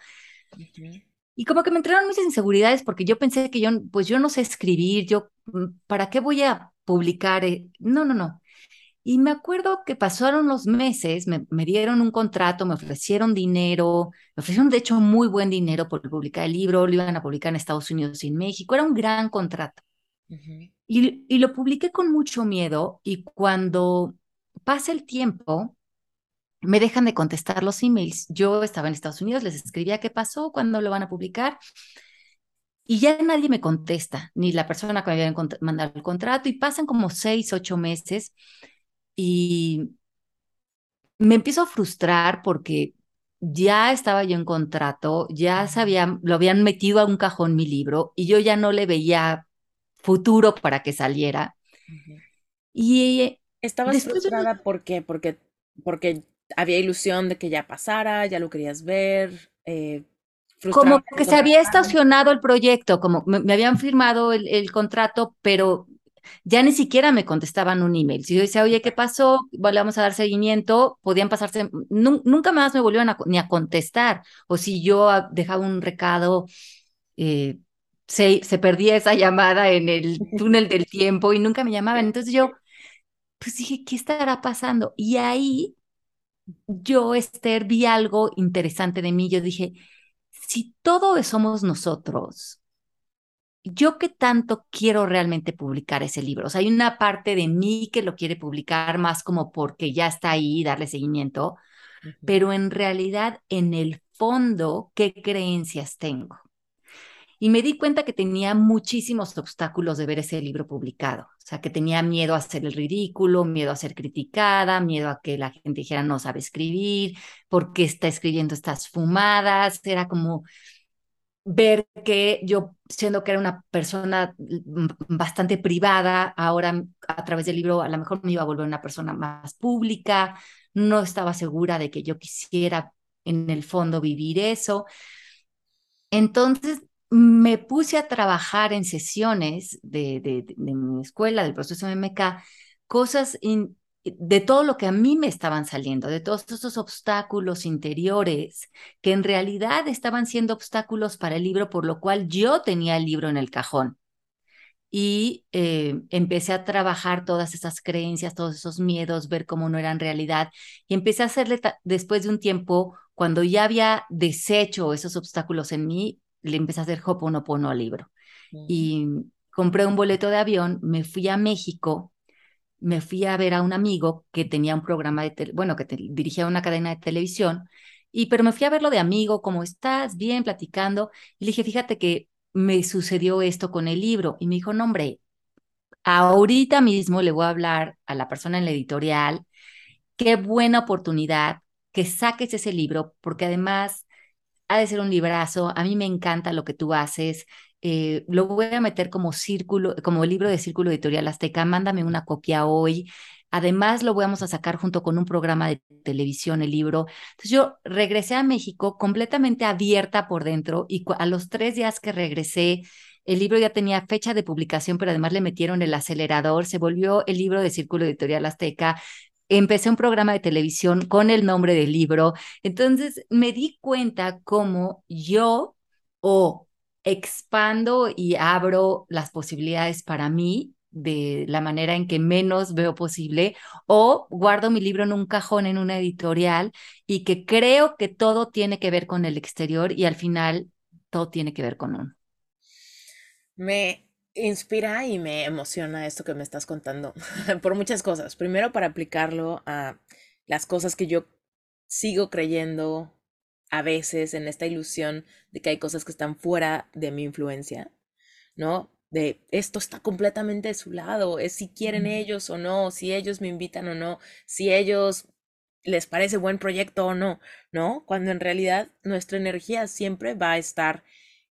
Y como que me entraron muchas inseguridades porque yo pensé que yo, pues yo no sé escribir, yo, mm, ¿para qué voy a publicar? Eh? No, no, no. Y me acuerdo que pasaron los meses, me, dieron un contrato, me ofrecieron dinero, me ofrecieron de hecho muy buen dinero por publicar el libro, lo iban a publicar en Estados Unidos y en México, era un gran contrato. y, y lo publiqué con mucho miedo y cuando pasa el tiempo, me dejan de contestar los emails. Yo estaba en Estados Unidos, les escribía qué pasó, cuándo lo van a publicar. Y ya nadie me contesta, ni la persona que me había mandado el contrato, y pasan como seis, ocho meses y me empiezo a frustrar porque ya estaba yo en contrato, ya sabía, lo habían metido a un cajón mi libro y yo ya no le veía futuro para que saliera. Y estabas frustrada ¿por qué? Porque porque había ilusión de que ya pasara, ya lo querías ver. Eh, como que se había estacionado el proyecto, como me, habían firmado el, el, contrato, pero ya ni siquiera me contestaban un email. Si yo decía, oye, ¿qué pasó? Vale, vamos a dar seguimiento, podían pasarse, nunca más me volvieron ni a contestar. O si yo dejaba un recado, eh, se, se perdía esa llamada en el túnel del tiempo y nunca me llamaban. Entonces yo, pues dije, ¿qué estará pasando? Y ahí yo, Esther, vi algo interesante de mí. Yo dije, si todo somos nosotros, yo qué tanto quiero realmente publicar ese libro. O sea, hay una parte de mí que lo quiere publicar más como porque ya está ahí, darle seguimiento, pero en realidad, en el fondo, ¿qué creencias tengo? Y me di cuenta que tenía muchísimos obstáculos de ver ese libro publicado. O sea, que tenía miedo a hacer el ridículo, miedo a ser criticada, miedo a que la gente dijera no sabe escribir, por qué está escribiendo estas fumadas. Era como, ver que yo, siendo que era una persona bastante privada, ahora a través del libro a lo mejor me iba a volver una persona más pública, no estaba segura de que yo quisiera en el fondo vivir eso. Entonces me puse a trabajar en sesiones de, de, mi escuela, del proceso MK, cosas de todo lo que a mí me estaban saliendo, de todos esos obstáculos interiores que en realidad estaban siendo obstáculos para el libro, por lo cual yo tenía el libro en el cajón. Y eh, empecé a trabajar todas esas creencias, todos esos miedos, ver cómo no eran realidad. Y empecé a hacerle, después de un tiempo, cuando ya había deshecho esos obstáculos en mí, le empecé a hacer hoponopono al libro. Mm. Y compré un boleto de avión, me fui a México me fui a ver a un amigo que tenía un programa de, bueno, que dirigía una cadena de televisión, y pero me fui a verlo de amigo, ¿cómo estás? Bien, platicando, y le dije, fíjate que me sucedió esto con el libro, y me dijo, no, hombre, ahorita mismo le voy a hablar a la persona en la editorial, qué buena oportunidad que saques ese libro, porque además ha de ser un librazo, a mí me encanta lo que tú haces, eh, lo voy a meter como círculo, como libro de Círculo Editorial Azteca, mándame una copia hoy. Además, lo vamos a sacar junto con un programa de televisión, el libro. Entonces, yo regresé a México completamente abierta por dentro y a los tres días que regresé, el libro ya tenía fecha de publicación, pero además le metieron el acelerador, se volvió el libro de Círculo Editorial Azteca. Empecé un programa de televisión con el nombre del libro. Entonces, me di cuenta cómo yo o expando y abro las posibilidades para mí de la manera en que menos veo posible o guardo mi libro en un cajón en una editorial y que creo que todo tiene que ver con el exterior y al final todo tiene que ver con uno. Me inspira y me emociona esto que me estás contando por muchas cosas. Primero, para aplicarlo a las cosas que yo sigo creyendo a veces en esta ilusión de que hay cosas que están fuera de mi influencia, ¿no? De esto está completamente de su lado, es si quieren ellos o no, si ellos me invitan o no, si ellos les parece buen proyecto o no, ¿no? Cuando en realidad nuestra energía siempre va a estar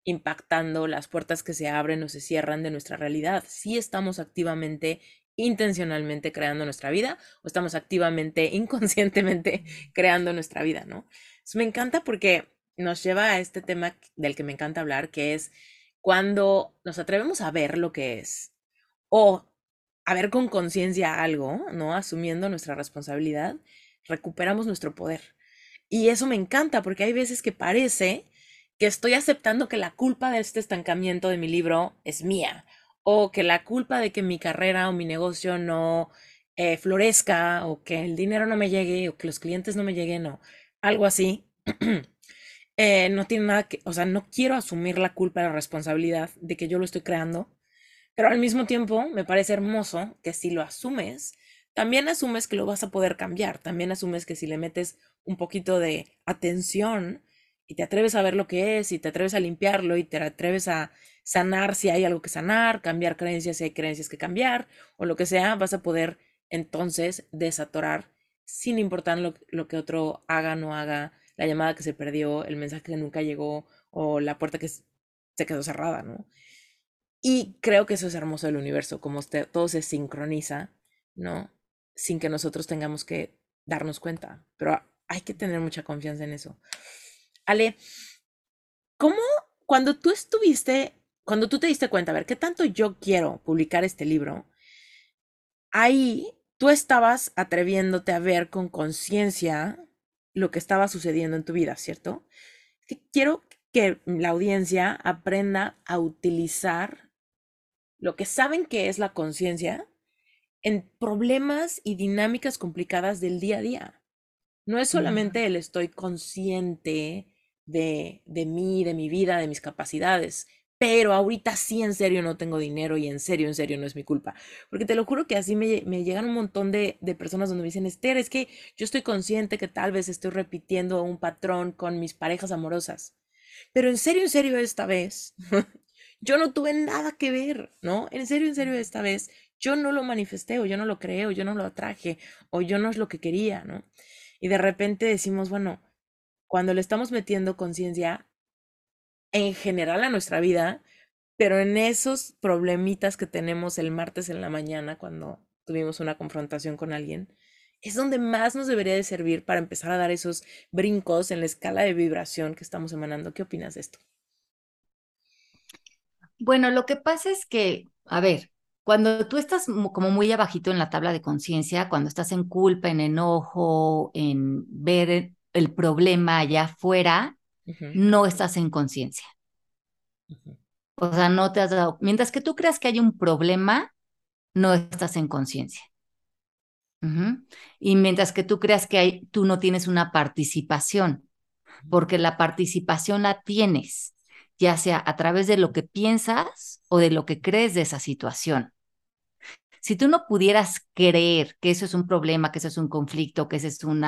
impactando las puertas que se abren o se cierran de nuestra realidad. Si estamos activamente, intencionalmente creando nuestra vida o estamos activamente, inconscientemente creando nuestra vida, ¿no? Me encanta porque nos lleva a este tema del que me encanta hablar, que es cuando nos atrevemos a ver lo que es o a ver con conciencia algo, ¿no? Asumiendo nuestra responsabilidad, recuperamos nuestro poder. Y eso me encanta porque hay veces que parece que estoy aceptando que la culpa de este estancamiento de mi libro es mía, o que la culpa de que mi carrera o mi negocio no eh, florezca, o que el dinero no me llegue, o que los clientes no me lleguen, o algo así, eh, no tiene nada que, o sea, no quiero asumir la culpa, la responsabilidad de que yo lo estoy creando, pero al mismo tiempo me parece hermoso que si lo asumes, también asumes que lo vas a poder cambiar, también asumes que si le metes un poquito de atención, y te atreves a ver lo que es y te atreves a limpiarlo y te atreves a sanar si hay algo que sanar, cambiar creencias si hay creencias que cambiar o lo que sea, vas a poder entonces desatorar sin importar lo, que otro haga, no haga, la llamada que se perdió, el mensaje que nunca llegó o la puerta que se quedó cerrada, ¿no? Y creo que eso es hermoso del universo, como todo se sincroniza, ¿no? Sin que nosotros tengamos que darnos cuenta, pero hay que tener mucha confianza en eso. Ale, ¿cómo cuando tú estuviste, cuando tú te diste cuenta, a ver, qué tanto yo quiero publicar este libro, ahí tú estabas atreviéndote a ver con conciencia lo que estaba sucediendo en tu vida, ¿cierto? quiero que la audiencia aprenda a utilizar lo que saben que es la conciencia en problemas y dinámicas complicadas del día a día. No es solamente el estoy consciente de, de mí, de mi vida, de mis capacidades. Pero ahorita sí en serio no tengo dinero y en serio, en serio no es mi culpa. Porque te lo juro que así me, me llegan un montón de, de, personas donde me dicen, Esther, es que yo estoy consciente que tal vez estoy repitiendo un patrón con mis parejas amorosas. Pero en serio, en serio esta vez, yo no tuve nada que ver, ¿no? En serio, en serio esta vez, yo no lo manifesté o yo no lo creé o yo no lo atraje o yo no es lo que quería, ¿no? Y de repente decimos, bueno, cuando le estamos metiendo conciencia en general a nuestra vida, pero en esos problemitas que tenemos el martes en la mañana cuando tuvimos una confrontación con alguien, es donde más nos debería de servir para empezar a dar esos brincos en la escala de vibración que estamos emanando. ¿Qué opinas de esto? Bueno, lo que pasa es que, a ver, cuando tú estás como muy abajito en la tabla de conciencia, cuando estás en culpa, en enojo, en ver el problema allá afuera, no estás en conciencia. O sea, no te has dado, mientras que tú creas que hay un problema, no estás en conciencia. Y mientras que tú creas que hay, tú no tienes una participación, porque la participación la tienes, ya sea a través de lo que piensas o de lo que crees de esa situación. Si tú no pudieras creer que eso es un problema, que eso es un conflicto, que eso es un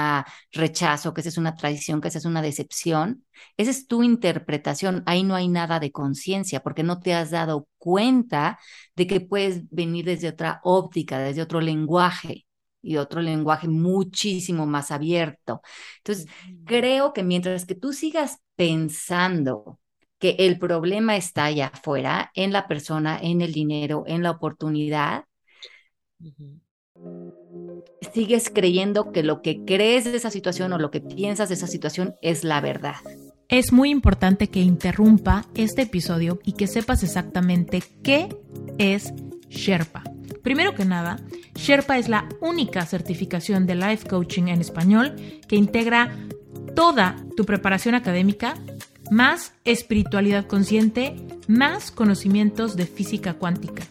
rechazo, que eso es una traición, que eso es una decepción, esa es tu interpretación. Ahí no hay nada de conciencia porque no te has dado cuenta de que puedes venir desde otra óptica, desde otro lenguaje y otro lenguaje muchísimo más abierto. Entonces, creo que mientras que tú sigas pensando que el problema está allá afuera, en la persona, en el dinero, en la oportunidad, Sigues creyendo que lo que crees de esa situación o lo que piensas de esa situación es la verdad. Es muy importante que interrumpa este episodio y que sepas exactamente qué es Sherpa. Primero que nada, Sherpa es la única certificación de life coaching en español que integra toda tu preparación académica, más espiritualidad consciente, más conocimientos de física cuántica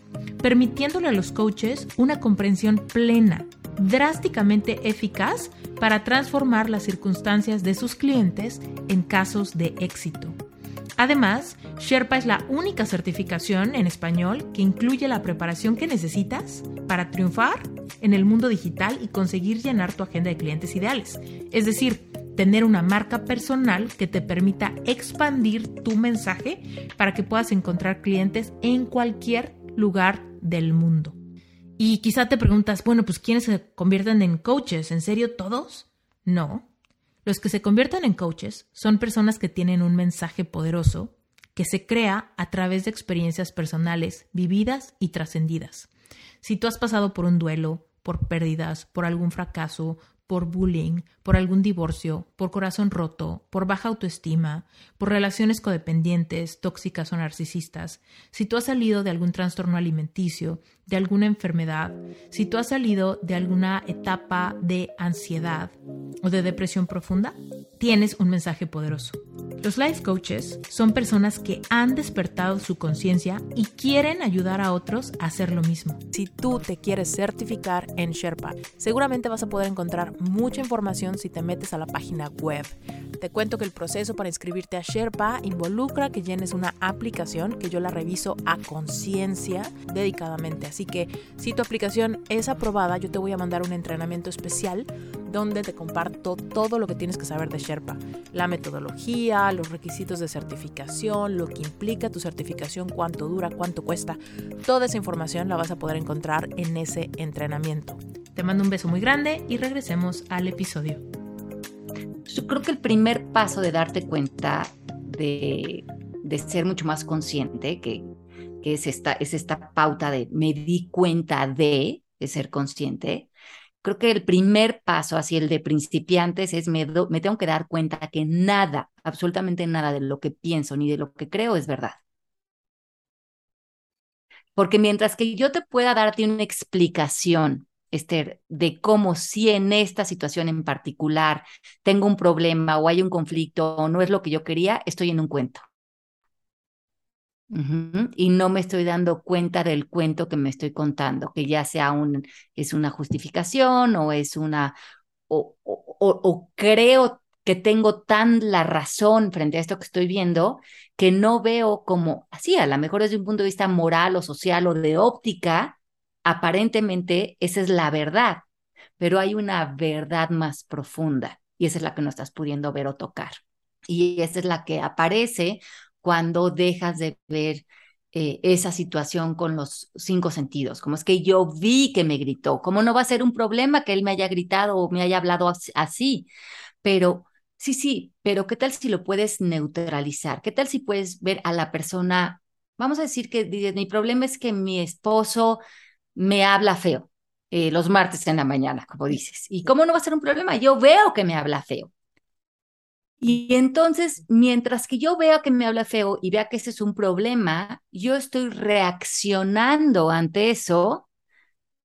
permitiéndole a los coaches una comprensión plena, drásticamente eficaz para transformar las circunstancias de sus clientes en casos de éxito. Además, Sherpa es la única certificación en español que incluye la preparación que necesitas para triunfar en el mundo digital y conseguir llenar tu agenda de clientes ideales. Es decir, tener una marca personal que te permita expandir tu mensaje para que puedas encontrar clientes en cualquier lugar del mundo. Y quizá te preguntas, bueno, pues ¿quiénes se convierten en coaches? ¿En serio todos? No, los que se convierten en coaches son personas que tienen un mensaje poderoso que se crea a través de experiencias personales vividas y trascendidas. Si tú has pasado por un duelo, por pérdidas, por algún fracaso, por bullying, por algún divorcio, por corazón roto, por baja autoestima, por relaciones codependientes, tóxicas o narcisistas, si tú has salido de algún trastorno alimenticio, de alguna enfermedad, si tú has salido de alguna etapa de ansiedad o de depresión profunda, tienes un mensaje poderoso. Los life coaches son personas que han despertado su conciencia y quieren ayudar a otros a hacer lo mismo. Si tú te quieres certificar en Sherpa, seguramente vas a poder encontrar mucha información si te metes a la página web. Te cuento que el proceso para inscribirte a Sherpa involucra que llenes una aplicación que yo la reviso a conciencia dedicadamente. Así que si tu aplicación es aprobada, yo te voy a mandar un entrenamiento especial donde te comparto todo lo que tienes que saber de Sherpa, la metodología, los requisitos de certificación, lo que implica tu certificación, cuánto dura, cuánto cuesta. Toda esa información la vas a poder encontrar en ese entrenamiento. Te mando un beso muy grande y regresemos al episodio. Yo creo que el primer paso de darte cuenta de, ser mucho más consciente, que, es, esta, es esta pauta de me di cuenta de, de ser consciente, creo que el primer paso, así el de principiantes, es me, me tengo que dar cuenta que nada, absolutamente nada de lo que pienso ni de lo que creo es verdad. Porque mientras que yo te pueda darte una explicación Esther, de cómo si en esta situación en particular tengo un problema o hay un conflicto o no es lo que yo quería, estoy en un cuento. Y no me estoy dando cuenta del cuento que me estoy contando, que ya sea un, es una justificación o es una, o, o creo que tengo tan la razón frente a esto que estoy viendo, que no veo como así, a lo mejor desde un punto de vista moral o social o de óptica, aparentemente esa es la verdad, pero hay una verdad más profunda y esa es la que no estás pudiendo ver o tocar. Y esa es la que aparece cuando dejas de ver eh, esa situación con los cinco sentidos. Como es que yo vi que me gritó, ¿cómo no va a ser un problema que él me haya gritado o me haya hablado así? Pero sí, sí, pero ¿qué tal si lo puedes neutralizar? ¿Qué tal si puedes ver a la persona? Vamos a decir que mi problema es que mi esposo me habla feo eh, los martes en la mañana, como dices. ¿Y cómo no va a ser un problema? Yo veo que me habla feo. Y entonces, mientras que yo vea que me habla feo y vea que ese es un problema, yo estoy reaccionando ante eso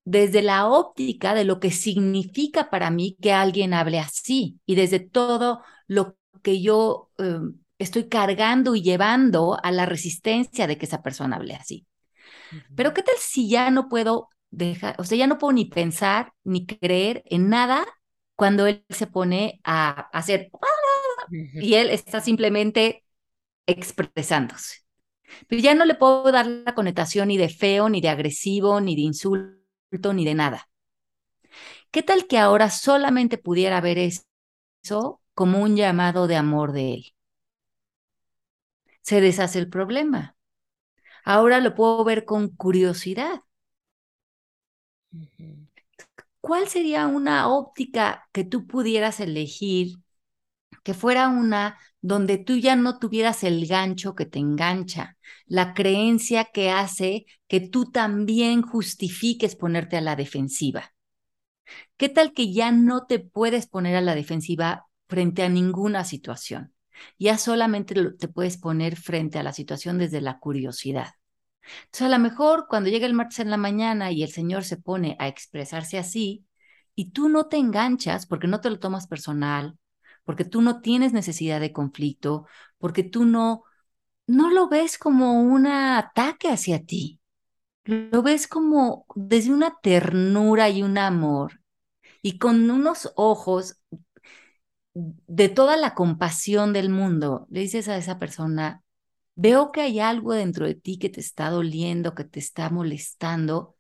desde la óptica de lo que significa para mí que alguien hable así y desde todo lo que yo eh, estoy cargando y llevando a la resistencia de que esa persona hable así. Pero ¿qué tal si ya no puedo dejar, o sea, ya no puedo ni pensar ni creer en nada cuando él se pone a hacer y él está simplemente expresándose. Pero ya no le puedo dar la connotación ni de feo, ni de agresivo, ni de insulto, ni de nada. ¿Qué tal que ahora solamente pudiera ver eso como un llamado de amor de él? Se deshace el problema. Ahora lo puedo ver con curiosidad. ¿Cuál sería una óptica que tú pudieras elegir que fuera una donde tú ya no tuvieras el gancho que te engancha, la creencia que hace que tú también justifiques ponerte a la defensiva? ¿Qué tal que ya no te puedes poner a la defensiva frente a ninguna situación? Ya solamente te puedes poner frente a la situación desde la curiosidad. Entonces, a lo mejor cuando llega el martes en la mañana y el Señor se pone a expresarse así, y tú no te enganchas porque no te lo tomas personal, porque tú no tienes necesidad de conflicto, porque tú no, no lo ves como un ataque hacia ti, lo ves como desde una ternura y un amor, y con unos ojos de toda la compasión del mundo, le dices a esa persona, veo que hay algo dentro de ti que te está doliendo, que te está molestando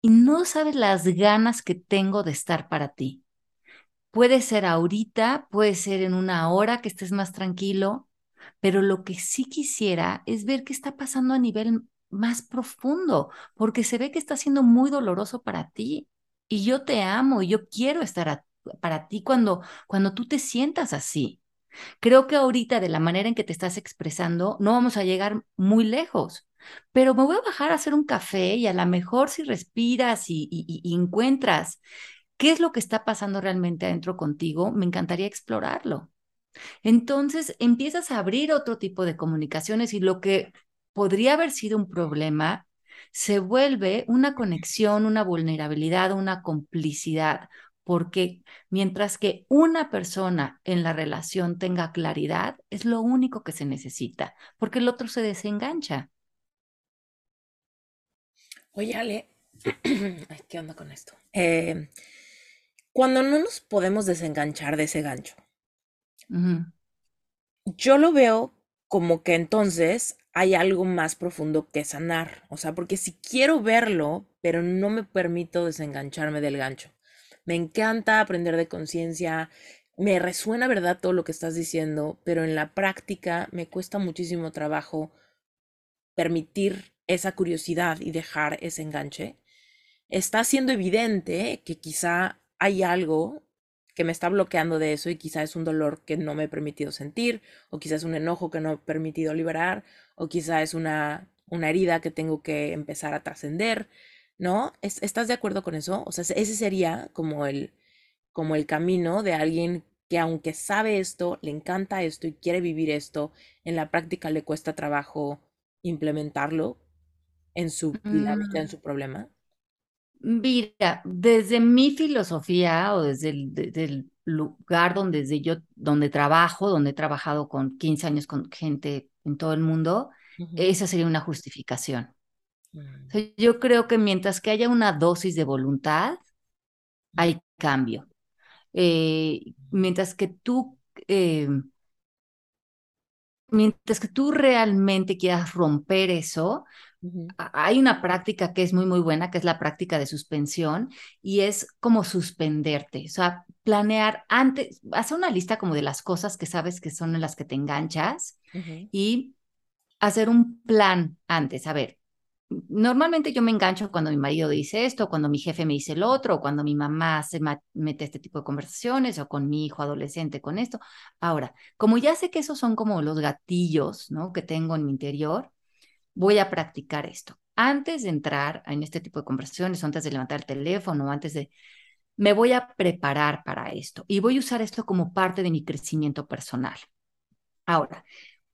y no sabes las ganas que tengo de estar para ti. Puede ser ahorita, puede ser en una hora que estés más tranquilo, pero lo que sí quisiera es ver qué está pasando a nivel más profundo, porque se ve que está siendo muy doloroso para ti. Y yo te amo y yo quiero estar para ti cuando, cuando tú te sientas así. Creo que ahorita de la manera en que te estás expresando no vamos a llegar muy lejos, pero me voy a bajar a hacer un café y a lo mejor si respiras y, encuentras qué es lo que está pasando realmente adentro contigo, me encantaría explorarlo. Entonces empiezas a abrir otro tipo de comunicaciones y lo que podría haber sido un problema se vuelve una conexión, una vulnerabilidad, una complicidad, porque mientras que una persona en la relación tenga claridad, es lo único que se necesita, porque el otro se desengancha. Oye, Ale, ¿qué onda con esto? Eh, cuando no nos podemos desenganchar de ese gancho, yo lo veo como que entonces hay algo más profundo que sanar. O sea, porque si quiero verlo, pero no me permito desengancharme del gancho. Me encanta aprender de conciencia, me resuena verdad todo lo que estás diciendo, pero en la práctica me cuesta muchísimo trabajo permitir esa curiosidad y dejar ese enganche. Está siendo evidente que quizá hay algo que me está bloqueando de eso y quizá es un dolor que no me he permitido sentir, o quizá es un enojo que no he permitido liberar, o quizá es una, una herida que tengo que empezar a trascender. ¿No? ¿Estás de acuerdo con eso? O sea, ese sería como el, como el camino de alguien que aunque sabe esto, le encanta esto y quiere vivir esto, en la práctica le cuesta trabajo implementarlo en su dinámica, en mm. su problema. Mira, desde mi filosofía o desde el, lugar donde, desde yo, donde trabajo, donde he trabajado con 15 años con gente en todo el mundo, esa sería una justificación. Mm. Yo creo que mientras que haya una dosis de voluntad, hay cambio. Eh, mientras que tú, eh, mientras que tú realmente quieras romper eso, hay una práctica que es muy, muy buena, que es la práctica de suspensión, y es como suspenderte, o sea, planear antes, hacer una lista como de las cosas que sabes que son en las que te enganchas y hacer un plan antes. A ver, normalmente yo me engancho cuando mi marido dice esto, cuando mi jefe me dice el otro, o cuando mi mamá se mete este tipo de conversaciones, o con mi hijo adolescente con esto. Ahora, como ya sé que esos son como los gatillos, ¿no? Que tengo en mi interior, voy a practicar esto. Antes de entrar en este tipo de conversaciones, antes de levantar el teléfono, antes de... Me voy a preparar para esto y voy a usar esto como parte de mi crecimiento personal. Ahora,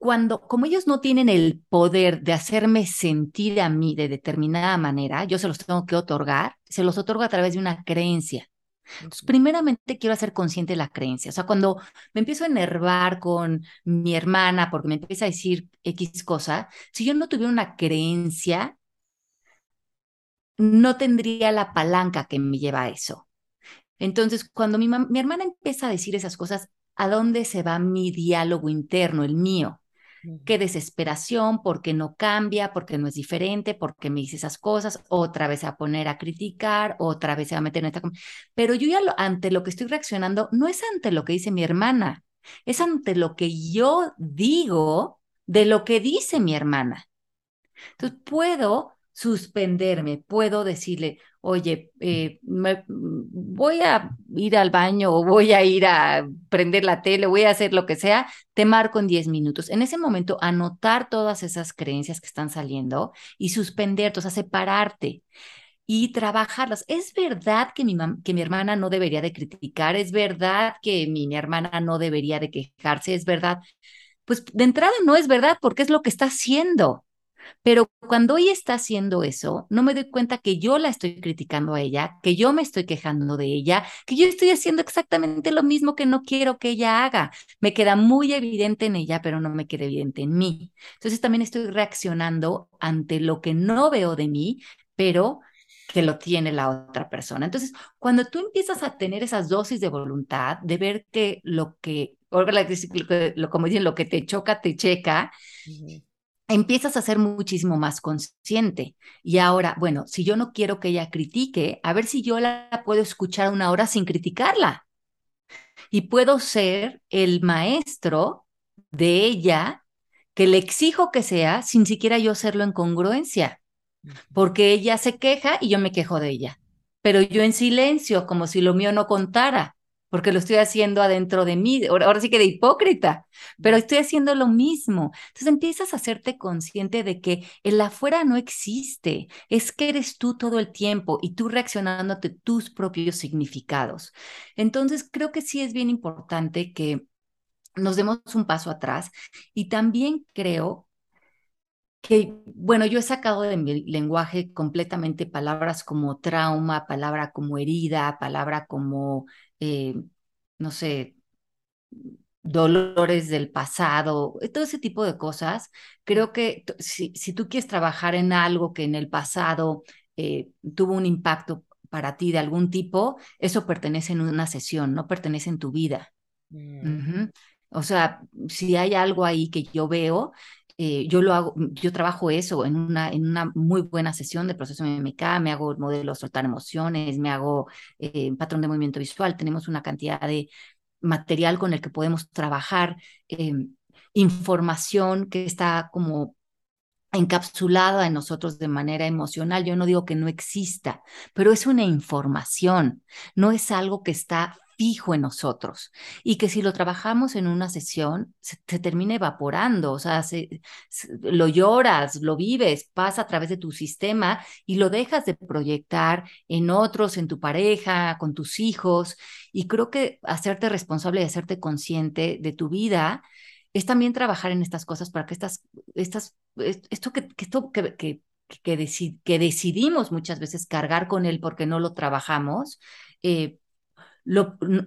cuando, como ellos no tienen el poder de hacerme sentir a mí de determinada manera, yo se los tengo que otorgar, se los otorgo a través de una creencia. Entonces, primeramente quiero hacer consciente de la creencia. O sea, cuando me empiezo a enervar con mi hermana porque me empieza a decir X cosa, si yo no tuviera una creencia, no tendría la palanca que me lleva a eso. Entonces, cuando mi, mi hermana empieza a decir esas cosas, ¿a dónde se va mi diálogo interno, el mío? Qué desesperación, porque no cambia, porque no es diferente, porque me dice esas cosas, otra vez a poner a criticar, otra vez se va a meter en esta... Pero yo ya ante lo que estoy reaccionando no es ante lo que dice mi hermana, es ante lo que yo digo de lo que dice mi hermana. Entonces puedo suspenderme, puedo decirle, oye, eh, voy a ir al baño o voy a ir a prender la tele, voy a hacer lo que sea, te marco en 10 minutos. En ese momento, anotar todas esas creencias que están saliendo y suspenderte, o sea, separarte y trabajarlas. Es verdad que mi, que mi hermana no debería de criticar, es verdad que mi, mi hermana no debería de quejarse, es verdad. Pues de entrada no es verdad porque es lo que está haciendo. Pero cuando ella está haciendo eso, no me doy cuenta que yo la estoy criticando a ella, que yo me estoy quejando de ella, que yo estoy haciendo exactamente lo mismo que no quiero que ella haga. Me queda muy evidente en ella, pero no me queda evidente en mí. Entonces también estoy reaccionando ante lo que no veo de mí, pero que lo tiene la otra persona. Entonces, cuando tú empiezas a tener esas dosis de voluntad, de ver que lo que, como dicen, lo que te choca, te checa, empiezas a ser muchísimo más consciente. Y ahora, bueno, si yo no quiero que ella critique, a ver si yo la puedo escuchar una hora sin criticarla. Y puedo ser el maestro de ella que le exijo que sea sin siquiera yo serlo en congruencia porque ella se queja y yo me quejo de ella, pero yo en silencio, como si lo mío no contara, porque lo estoy haciendo adentro de mí, ahora, sí que de hipócrita, pero estoy haciendo lo mismo. Entonces empiezas a hacerte consciente de que el afuera no existe, es que eres tú todo el tiempo y tú reaccionando a tus propios significados. Entonces creo que sí es bien importante que nos demos un paso atrás y también creo que, bueno, yo he sacado de mi lenguaje completamente palabras como trauma, palabra como herida, palabra como, eh, no sé, dolores del pasado, eh, todo ese tipo de cosas. Creo que si, si tú quieres trabajar en algo que en el pasado eh, tuvo un impacto para ti de algún tipo, eso pertenece en una sesión, no pertenece en tu vida. Mm. O sea, si hay algo ahí que yo veo, eh, yo lo hago, yo trabajo eso en una, en una muy buena sesión de proceso MMK, me hago el modelo soltar emociones, me hago eh, patrón de movimiento visual, tenemos una cantidad de material con el que podemos trabajar, em, información que está como encapsulada en nosotros de manera emocional. Yo no digo que no exista, pero es una información, no es algo que está fijo en nosotros y que si lo trabajamos en una sesión se, termina evaporando, o sea, lo lloras, lo vives, pasa a través de tu sistema y lo dejas de proyectar en otros, en tu pareja, con tus hijos. Y creo que hacerte responsable y hacerte consciente de tu vida es también trabajar en estas cosas para que estas, estas, esto que, esto que, que, que, decidimos muchas veces cargar con él porque no lo trabajamos, eh,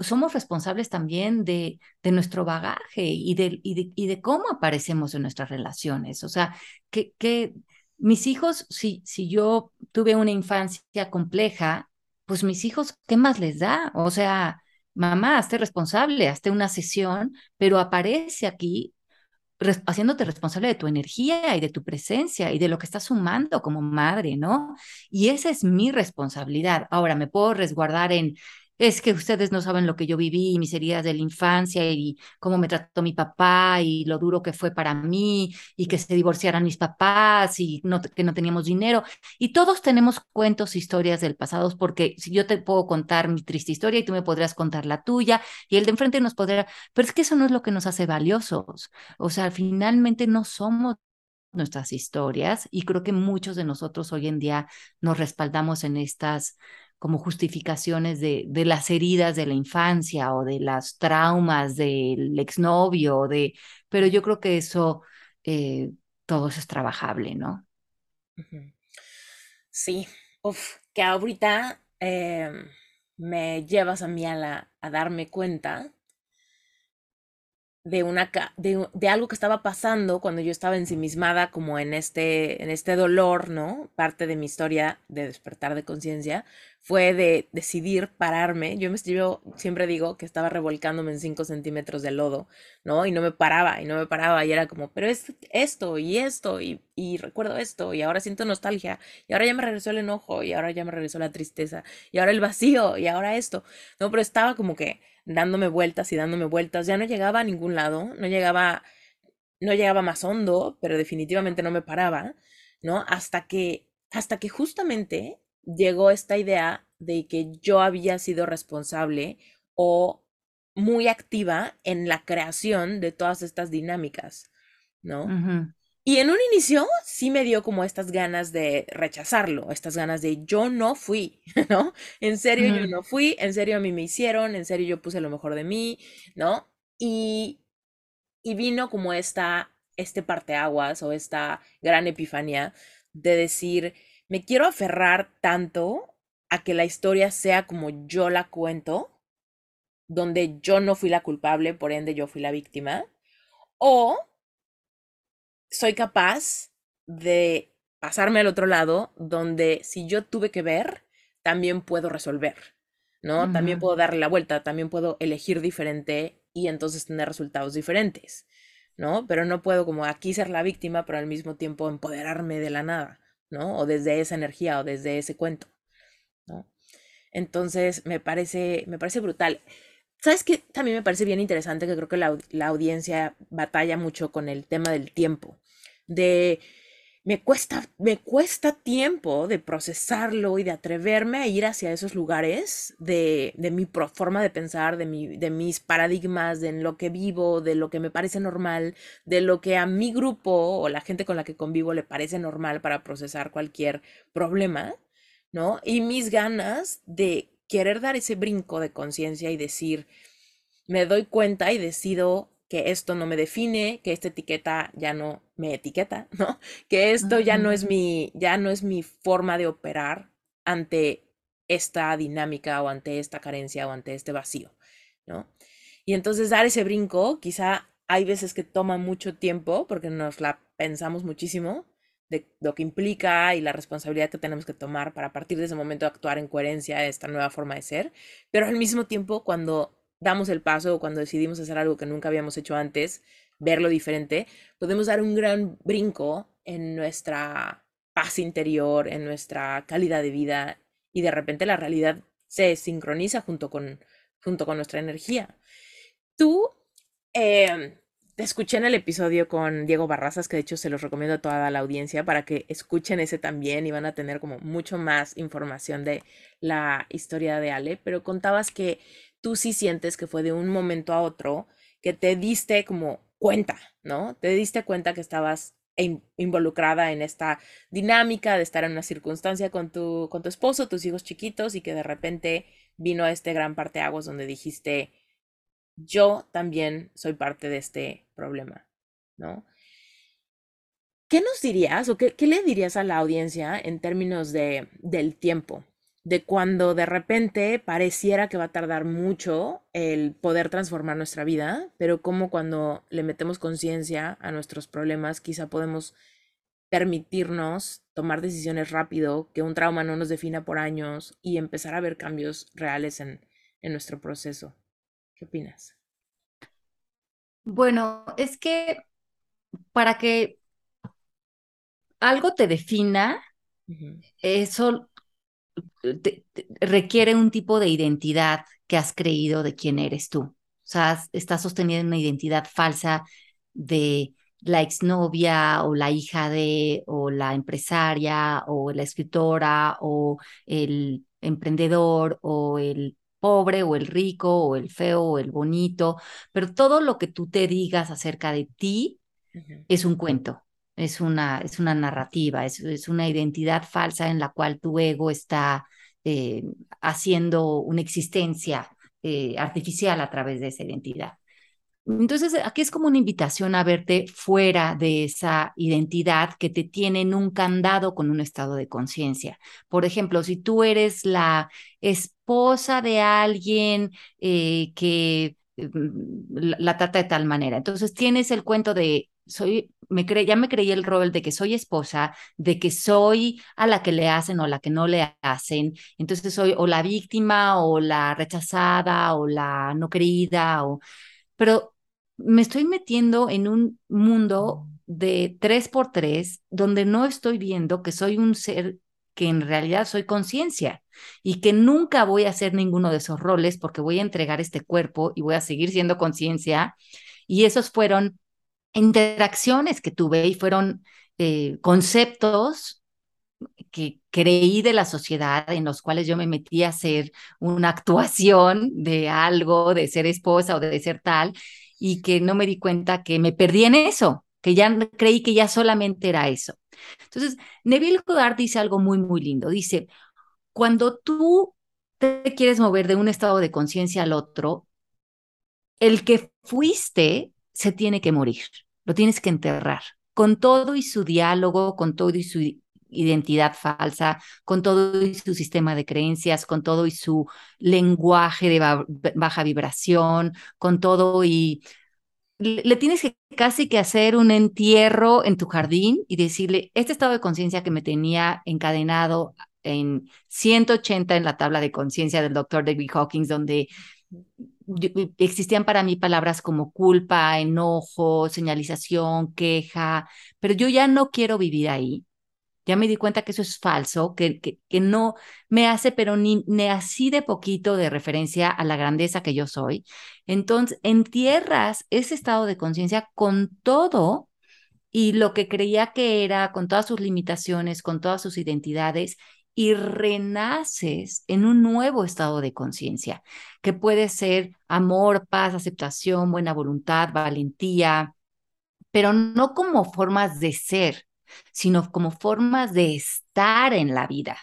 somos responsables también de, de nuestro bagaje y de, y, de, cómo aparecemos en nuestras relaciones. O sea, que, que mis hijos, si, si yo tuve una infancia compleja, pues mis hijos, ¿qué más les da? O sea, mamá, hazte responsable, hazte una sesión, pero aparece aquí haciéndote responsable de tu energía y de tu presencia y de lo que estás sumando como madre, ¿no? Y esa es mi responsabilidad. Ahora, me puedo resguardar en, es que ustedes no saben lo que yo viví, mis heridas de la infancia y cómo me trató mi papá y lo duro que fue para mí y que se divorciaran mis papás y no, que no teníamos dinero. Y todos tenemos cuentos, historias del pasado, porque si yo te puedo contar mi triste historia y tú me podrías contar la tuya y el de enfrente nos podrá, pero es que eso no es lo que nos hace valiosos. O sea, finalmente no somos nuestras historias y creo que muchos de nosotros hoy en día nos respaldamos en estas como justificaciones de, de, las heridas de la infancia o de las traumas del exnovio, de, pero yo creo que eso eh, todo es trabajable, ¿no? Sí, Uf, que ahorita em, me llevas a mí a, la, a darme cuenta de, una, de, de, algo que estaba pasando cuando yo estaba ensimismada como en este, en este dolor, ¿no? Parte de mi historia de despertar de conciencia fue de decidir pararme. Yo me yo siempre digo que estaba revolcándome en 5 centímetros de lodo, ¿no? Y no me paraba, y no me paraba, y era como, pero es esto, y esto, y, y recuerdo esto, y ahora siento nostalgia, y ahora ya me regresó el enojo, y ahora ya me regresó la tristeza, y ahora el vacío, y ahora esto, ¿no? Pero estaba como que dándome vueltas y dándome vueltas, ya no llegaba a ningún lado, no llegaba, no llegaba más hondo, pero definitivamente no me paraba, ¿no? Hasta que, hasta que justamente llegó esta idea de que yo había sido responsable o muy activa en la creación de todas estas dinámicas, ¿no? Y en un inicio sí me dio como estas ganas de rechazarlo, estas ganas de yo no fui, ¿no? En serio yo no fui, en serio a mí me hicieron, en serio yo puse lo mejor de mí, ¿no? Y, y vino como esta, este parteaguas o esta gran epifanía de decir, me quiero aferrar tanto a que la historia sea como yo la cuento, donde yo no fui la culpable, por ende yo fui la víctima, o soy capaz de pasarme al otro lado, donde si yo tuve que ver, también puedo resolver, ¿no? También puedo darle la vuelta, también puedo elegir diferente y entonces tener resultados diferentes, ¿no? Pero no puedo como aquí ser la víctima, pero al mismo tiempo empoderarme de la nada, ¿no? O desde esa energía o desde ese cuento, ¿no? Entonces, me parece, me parece brutal. ¿Sabes qué? También me parece bien interesante que creo que la, la audiencia batalla mucho con el tema del tiempo, de me cuesta, me cuesta tiempo de procesarlo y de atreverme a ir hacia esos lugares de, de mi forma de pensar, de, mi, de mis paradigmas, de lo que vivo, de lo que me parece normal, de lo que a mi grupo o la gente con la que convivo le parece normal para procesar cualquier problema, ¿no? Y mis ganas de querer dar ese brinco de conciencia y decir, me doy cuenta y decido que esto no me define, que esta etiqueta ya no me etiqueta, ¿no? Que esto ya no es mi, ya no es mi forma de operar ante esta dinámica o ante esta carencia o ante este vacío, ¿no? Y entonces dar ese brinco, quizá hay veces que toma mucho tiempo porque nos la pensamos muchísimo de lo que implica y la responsabilidad que tenemos que tomar para a partir de ese momento actuar en coherencia a esta nueva forma de ser, pero al mismo tiempo cuando damos el paso cuando decidimos hacer algo que nunca habíamos hecho antes, verlo diferente, podemos dar un gran brinco en nuestra paz interior, en nuestra calidad de vida y de repente la realidad se sincroniza junto con, junto con nuestra energía. Tú, eh, te escuché en el episodio con Diego Barrazas, que de hecho se los recomiendo a toda la audiencia para que escuchen ese también y van a tener como mucho más información de la historia de Ale, pero contabas que tú sí sientes que fue de un momento a otro que te diste como cuenta, ¿no? Te diste cuenta que estabas involucrada en esta dinámica de estar en una circunstancia con tu, con tu esposo, tus hijos chiquitos y que de repente vino este gran parteaguas donde dijiste, yo también soy parte de este problema, ¿no? ¿Qué nos dirías o qué, qué le dirías a la audiencia en términos de, del tiempo? De cuando de repente pareciera que va a tardar mucho el poder transformar nuestra vida, pero como cuando le metemos conciencia a nuestros problemas, quizá podemos permitirnos tomar decisiones rápido, que un trauma no nos defina por años y empezar a ver cambios reales en, en nuestro proceso. ¿Qué opinas? Bueno, es que para que algo te defina, eso requiere un tipo de identidad que has creído de quién eres tú. O sea, estás sosteniendo una identidad falsa de la exnovia o la hija de, o la empresaria o la escritora o el emprendedor o el pobre o el rico o el feo o el bonito, pero todo lo que tú te digas acerca de ti es un cuento es una, es una narrativa, es, es, una identidad falsa en la cual tu ego está eh, haciendo una existencia eh, artificial a través de esa identidad. Entonces, aquí es como una invitación a verte fuera de esa identidad que te tiene en un candado con un estado de conciencia. Por ejemplo, si tú eres la esposa de alguien eh, que mm, la trata de tal manera, entonces tienes el cuento de soy, me cre ya me creí el rol de que soy esposa, de que soy a la que le hacen o la que no le hacen, entonces soy o la víctima o la rechazada o la no querida, o... pero me estoy metiendo en un mundo de tres por tres donde no estoy viendo que soy un ser que en realidad soy conciencia y que nunca voy a hacer ninguno de esos roles porque voy a entregar este cuerpo y voy a seguir siendo conciencia. Y esos fueron interacciones que tuve y fueron eh, conceptos que creí de la sociedad en los cuales yo me metí a hacer una actuación de algo, de ser esposa o de ser tal, y que no me di cuenta que me perdí en eso, que ya creí que ya solamente era eso. Entonces, Neville Goddard dice algo muy, muy lindo. Dice, cuando tú te quieres mover de un estado de conciencia al otro, el que fuiste se tiene que morir lo tienes que enterrar, con todo y su diálogo, con todo y su identidad falsa, con todo y su sistema de creencias, con todo y su lenguaje de baja vibración, con todo y le, tienes que casi que hacer un entierro en tu jardín y decirle, este estado de conciencia que me tenía encadenado en 180 en la tabla de conciencia del doctor David Hawkins, donde existían para mí palabras como culpa, enojo, señalización, queja, pero yo ya no quiero vivir ahí. Ya me di cuenta que eso es falso, que, que, que no me hace, pero ni, ni, así de poquito de referencia a la grandeza que yo soy. Entonces, entierras ese estado de conciencia con todo y lo que creía que era, con todas sus limitaciones, con todas sus identidades, y renaces en un nuevo estado de conciencia, que puede ser amor, paz, aceptación, buena voluntad, valentía, pero no como formas de ser, sino como formas de estar en la vida.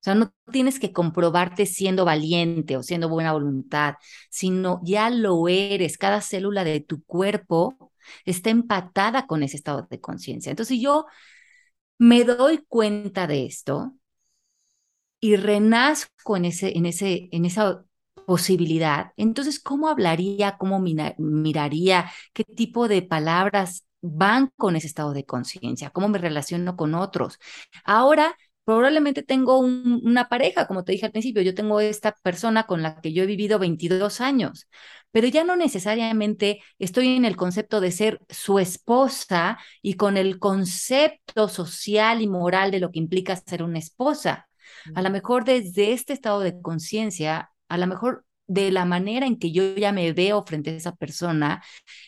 O sea, no tienes que comprobarte siendo valiente o siendo buena voluntad, sino ya lo eres. Cada célula de tu cuerpo está empatada con ese estado de conciencia. Entonces, yo me doy cuenta de esto y renazco en, ese, en, ese, en esa posibilidad, entonces, ¿cómo hablaría? ¿Cómo miraría? ¿Qué tipo de palabras van con ese estado de conciencia, cómo me relaciono con otros. Ahora, probablemente tengo una pareja, como te dije al principio, yo tengo esta persona con la que yo he vivido 22 años, pero ya no necesariamente estoy en el concepto de ser su esposa y con el concepto social y moral de lo que implica ser una esposa. A lo mejor desde este estado de conciencia, a lo mejor de la manera en que yo ya me veo frente a esa persona,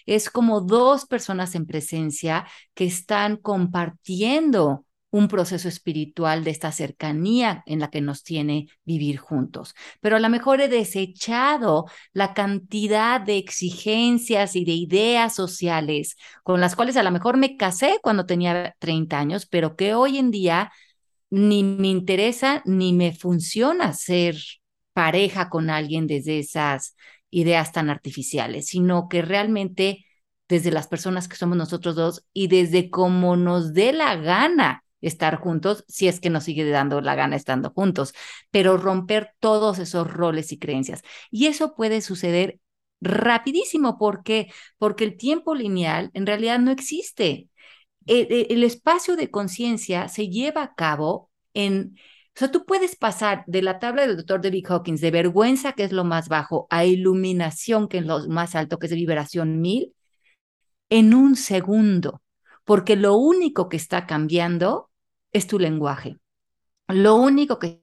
es como dos personas en presencia que están compartiendo un proceso espiritual de esta cercanía en la que nos tiene vivir juntos. Pero a lo mejor he desechado la cantidad de exigencias y de ideas sociales con las cuales a lo mejor me casé cuando tenía 30 años, pero que hoy en día ni me interesa ni me funciona ser pareja con alguien desde esas ideas tan artificiales, sino que realmente desde las personas que somos nosotros dos y desde cómo nos dé la gana estar juntos, si es que nos sigue dando la gana estando juntos, pero romper todos esos roles y creencias. Y eso puede suceder rapidísimo. ¿Por qué? Porque el tiempo lineal en realidad no existe. El, espacio de conciencia se lleva a cabo en o sea, tú puedes pasar de la tabla del doctor David Hawkins de vergüenza, que es lo más bajo, a iluminación, que es lo más alto, que es de vibración mil, en un segundo, porque lo único que está cambiando es tu lenguaje. Lo único que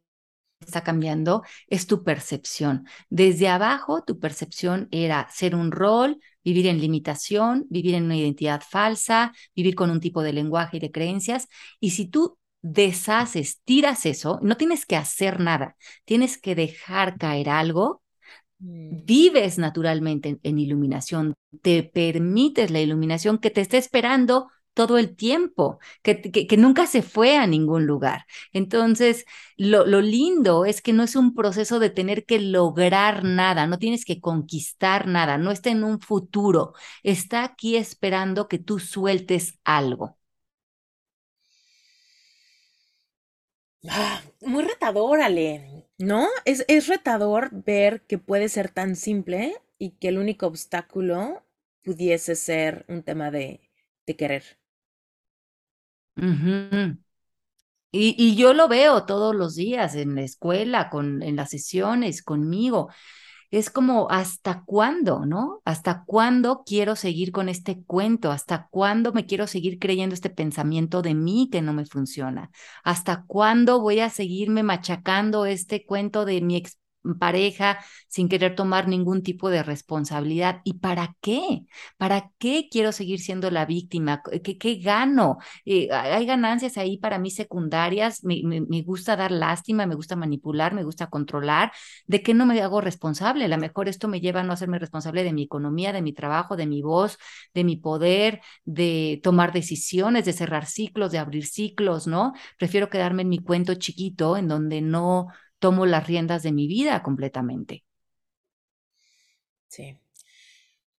está cambiando es tu percepción. Desde abajo, tu percepción era ser un rol, vivir en limitación, vivir en una identidad falsa, vivir con un tipo de lenguaje y de creencias. Y si tú deshaces, tiras eso, no tienes que hacer nada, tienes que dejar caer algo, mm. vives naturalmente en, iluminación, te permites la iluminación que te esté esperando todo el tiempo, que, nunca se fue a ningún lugar. Entonces, lo, lo, lindo es que no es un proceso de tener que lograr nada, no tienes que conquistar nada, no está en un futuro, está aquí esperando que tú sueltes algo. Ah, muy retador, Ale, ¿no? Es, es retador ver que puede ser tan simple y que el único obstáculo pudiese ser un tema de, de querer. Y, y, yo lo veo todos los días en la escuela, con, en las sesiones, conmigo es como, ¿hasta cuándo, no? ¿Hasta cuándo quiero seguir con este cuento? ¿Hasta cuándo me quiero seguir creyendo este pensamiento de mí que no me funciona? ¿Hasta cuándo voy a seguirme machacando este cuento de mi ex pareja sin querer tomar ningún tipo de responsabilidad. ¿Y para qué? ¿Para qué quiero seguir siendo la víctima? ¿Qué, qué gano? Eh, hay ganancias ahí para mí secundarias. Me, me, gusta dar lástima, me gusta manipular, me gusta controlar. ¿De qué no me hago responsable? A lo mejor esto me lleva a no hacerme responsable de mi economía, de mi trabajo, de mi voz, de mi poder, de tomar decisiones, de cerrar ciclos, de abrir ciclos, ¿no? Prefiero quedarme en mi cuento chiquito en donde no tomo las riendas de mi vida completamente. Sí.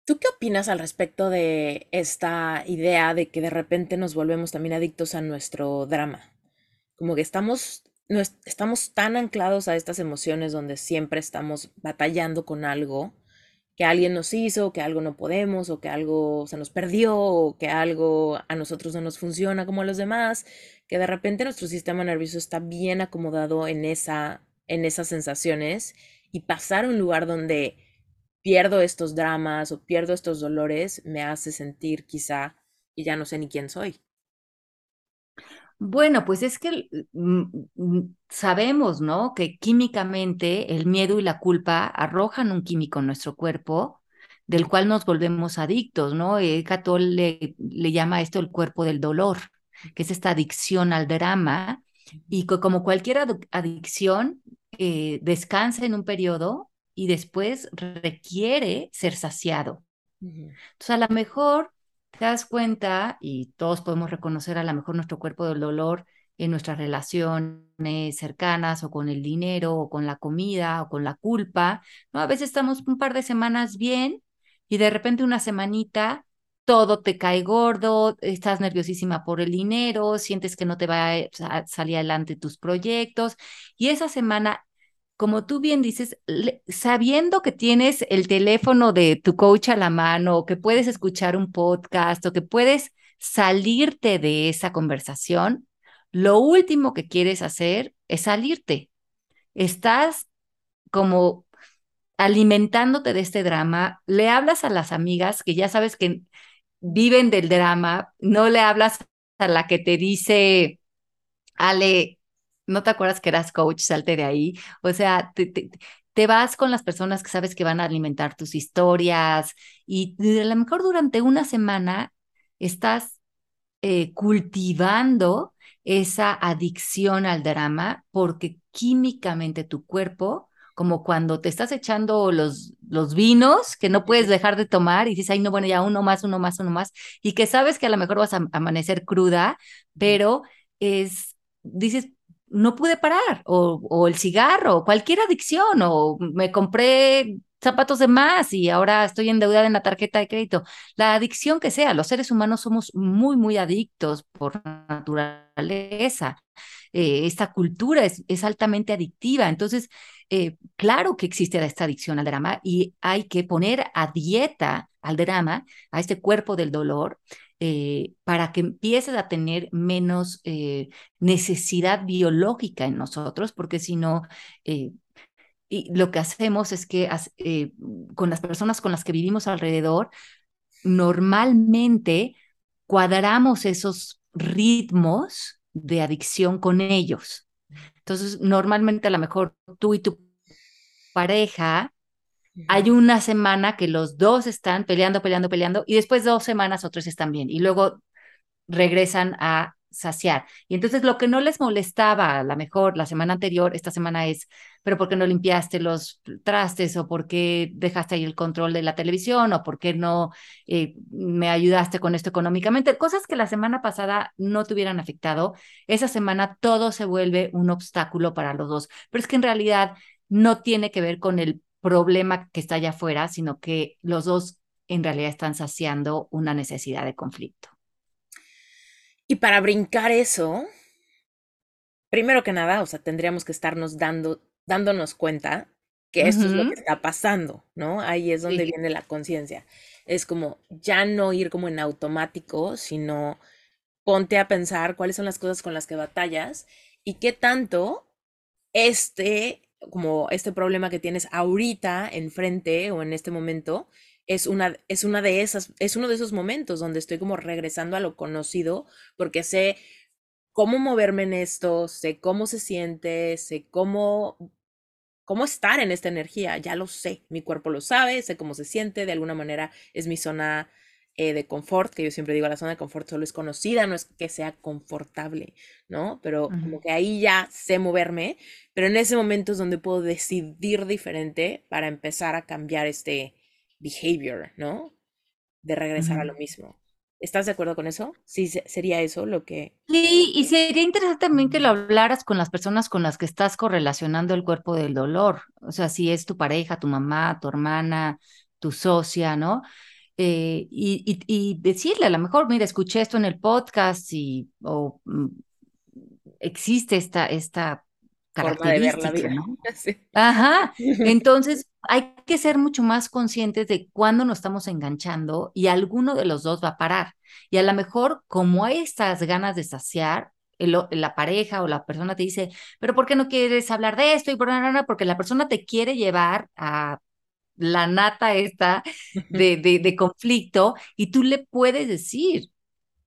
¿Tú qué opinas al respecto de esta idea de que de repente nos volvemos también adictos a nuestro drama? Como que estamos, estamos tan anclados a estas emociones donde siempre estamos batallando con algo que alguien nos hizo, que algo no podemos, o que algo se nos perdió, o que algo a nosotros no nos funciona como a los demás, que de repente nuestro sistema nervioso está bien acomodado en, esa, en esas sensaciones y pasar a un lugar donde pierdo estos dramas o pierdo estos dolores me hace sentir quizá y ya no sé ni quién soy. Bueno, pues es que sabemos, ¿no? Que químicamente el miedo y la culpa arrojan un químico en nuestro cuerpo del cual nos volvemos adictos, ¿no? Catol le llama esto el cuerpo del dolor, que es esta adicción al drama y como cualquier adicción, eh, descansa en un periodo y después requiere ser saciado. Entonces, a lo mejor te das cuenta, y todos podemos reconocer a lo mejor nuestro cuerpo del dolor en nuestras relaciones cercanas o con el dinero o con la comida o con la culpa, ¿no? A veces estamos un par de semanas bien y de repente una semanita todo te cae gordo, estás nerviosísima por el dinero, sientes que no te va a salir adelante tus proyectos y esa semana como tú bien dices, sabiendo que tienes el teléfono de tu coach a la mano, o que puedes escuchar un podcast, o que puedes salirte de esa conversación, lo último que quieres hacer es salirte. Estás como alimentándote de este drama, le hablas a las amigas que ya sabes que viven del drama, no le hablas a la que te dice, Ale, no te acuerdas que eras coach, salte de ahí. O sea, te, vas con las personas que sabes que van a alimentar tus historias y a lo mejor durante una semana estás eh, cultivando esa adicción al drama porque químicamente tu cuerpo como cuando te estás echando los, los vinos que no puedes dejar de tomar y dices, ay, no, bueno, ya uno más, uno más, uno más, y que sabes que a lo mejor vas a amanecer cruda, pero es, dices, no pude parar, o, el cigarro, o cualquier adicción, o me compré zapatos de más y ahora estoy endeudada en la tarjeta de crédito. La adicción que sea, los seres humanos somos muy, muy adictos por naturaleza. Eh, esta cultura es, es, altamente adictiva. Entonces, eh, claro que existe esta adicción al drama y hay que poner a dieta al drama, a este cuerpo del dolor, eh, para que empieces a tener menos necesidad biológica en nosotros, porque si no, y lo que hacemos es que con las personas con las que vivimos alrededor, normalmente cuadramos esos ritmos de adicción con ellos. Entonces, normalmente a lo mejor tú y tu pareja hay una semana que los dos están peleando, peleando, peleando, y después dos semanas otros están bien, y luego regresan a saciar. Y entonces lo que no les molestaba a lo mejor la semana anterior, esta semana es, pero ¿por qué no limpiaste los trastes? ¿O por qué dejaste ahí el control de la televisión? ¿O por qué no eh, me ayudaste con esto económicamente? Cosas que la semana pasada no te hubieran afectado. Esa semana todo se vuelve un obstáculo para los dos. Pero es que en realidad no tiene que ver con el problema que está allá afuera, sino que los dos en realidad están saciando una necesidad de conflicto. Y para brincar eso, primero que nada, o sea, tendríamos que estarnos dando, dándonos cuenta que esto es lo que está pasando, ¿no? Ahí es donde viene la conciencia. Es como ya no ir como en automático, sino ponte a pensar cuáles son las cosas con las que batallas y qué tanto este como este problema que tienes ahorita enfrente o en este momento, es una, es una de esas, es uno de esos momentos donde estoy como regresando a lo conocido, porque sé cómo moverme en esto, sé cómo se siente, sé cómo, cómo estar en esta energía, ya lo sé, mi cuerpo lo sabe, sé cómo se siente, de alguna manera es mi zona eh, de confort, que yo siempre digo, la zona de confort solo es conocida, no es que sea confortable, ¿no? Pero como que ahí ya sé moverme, pero en ese momento es donde puedo decidir diferente para empezar a cambiar este behavior, ¿no? De regresar a lo mismo. ¿Estás de acuerdo con eso? Sí, sería eso lo que... Sí, y sería interesante también que lo hablaras con las personas con las que estás correlacionando el cuerpo del dolor. O sea, si es tu pareja, tu mamá, tu hermana, tu socia, ¿no? Eh, y, decirle a lo mejor, mira, escuché esto en el podcast y o, mm, existe esta, esta característica, ¿no? Ajá. Entonces, hay que ser mucho más conscientes de cuándo nos estamos enganchando y alguno de los dos va a parar. Y a lo mejor, como hay estas ganas de saciar, la pareja o la persona te dice, pero ¿por qué no quieres hablar de esto? Y por porque la persona te quiere llevar a la nata esta de, de, de conflicto y tú le puedes decir,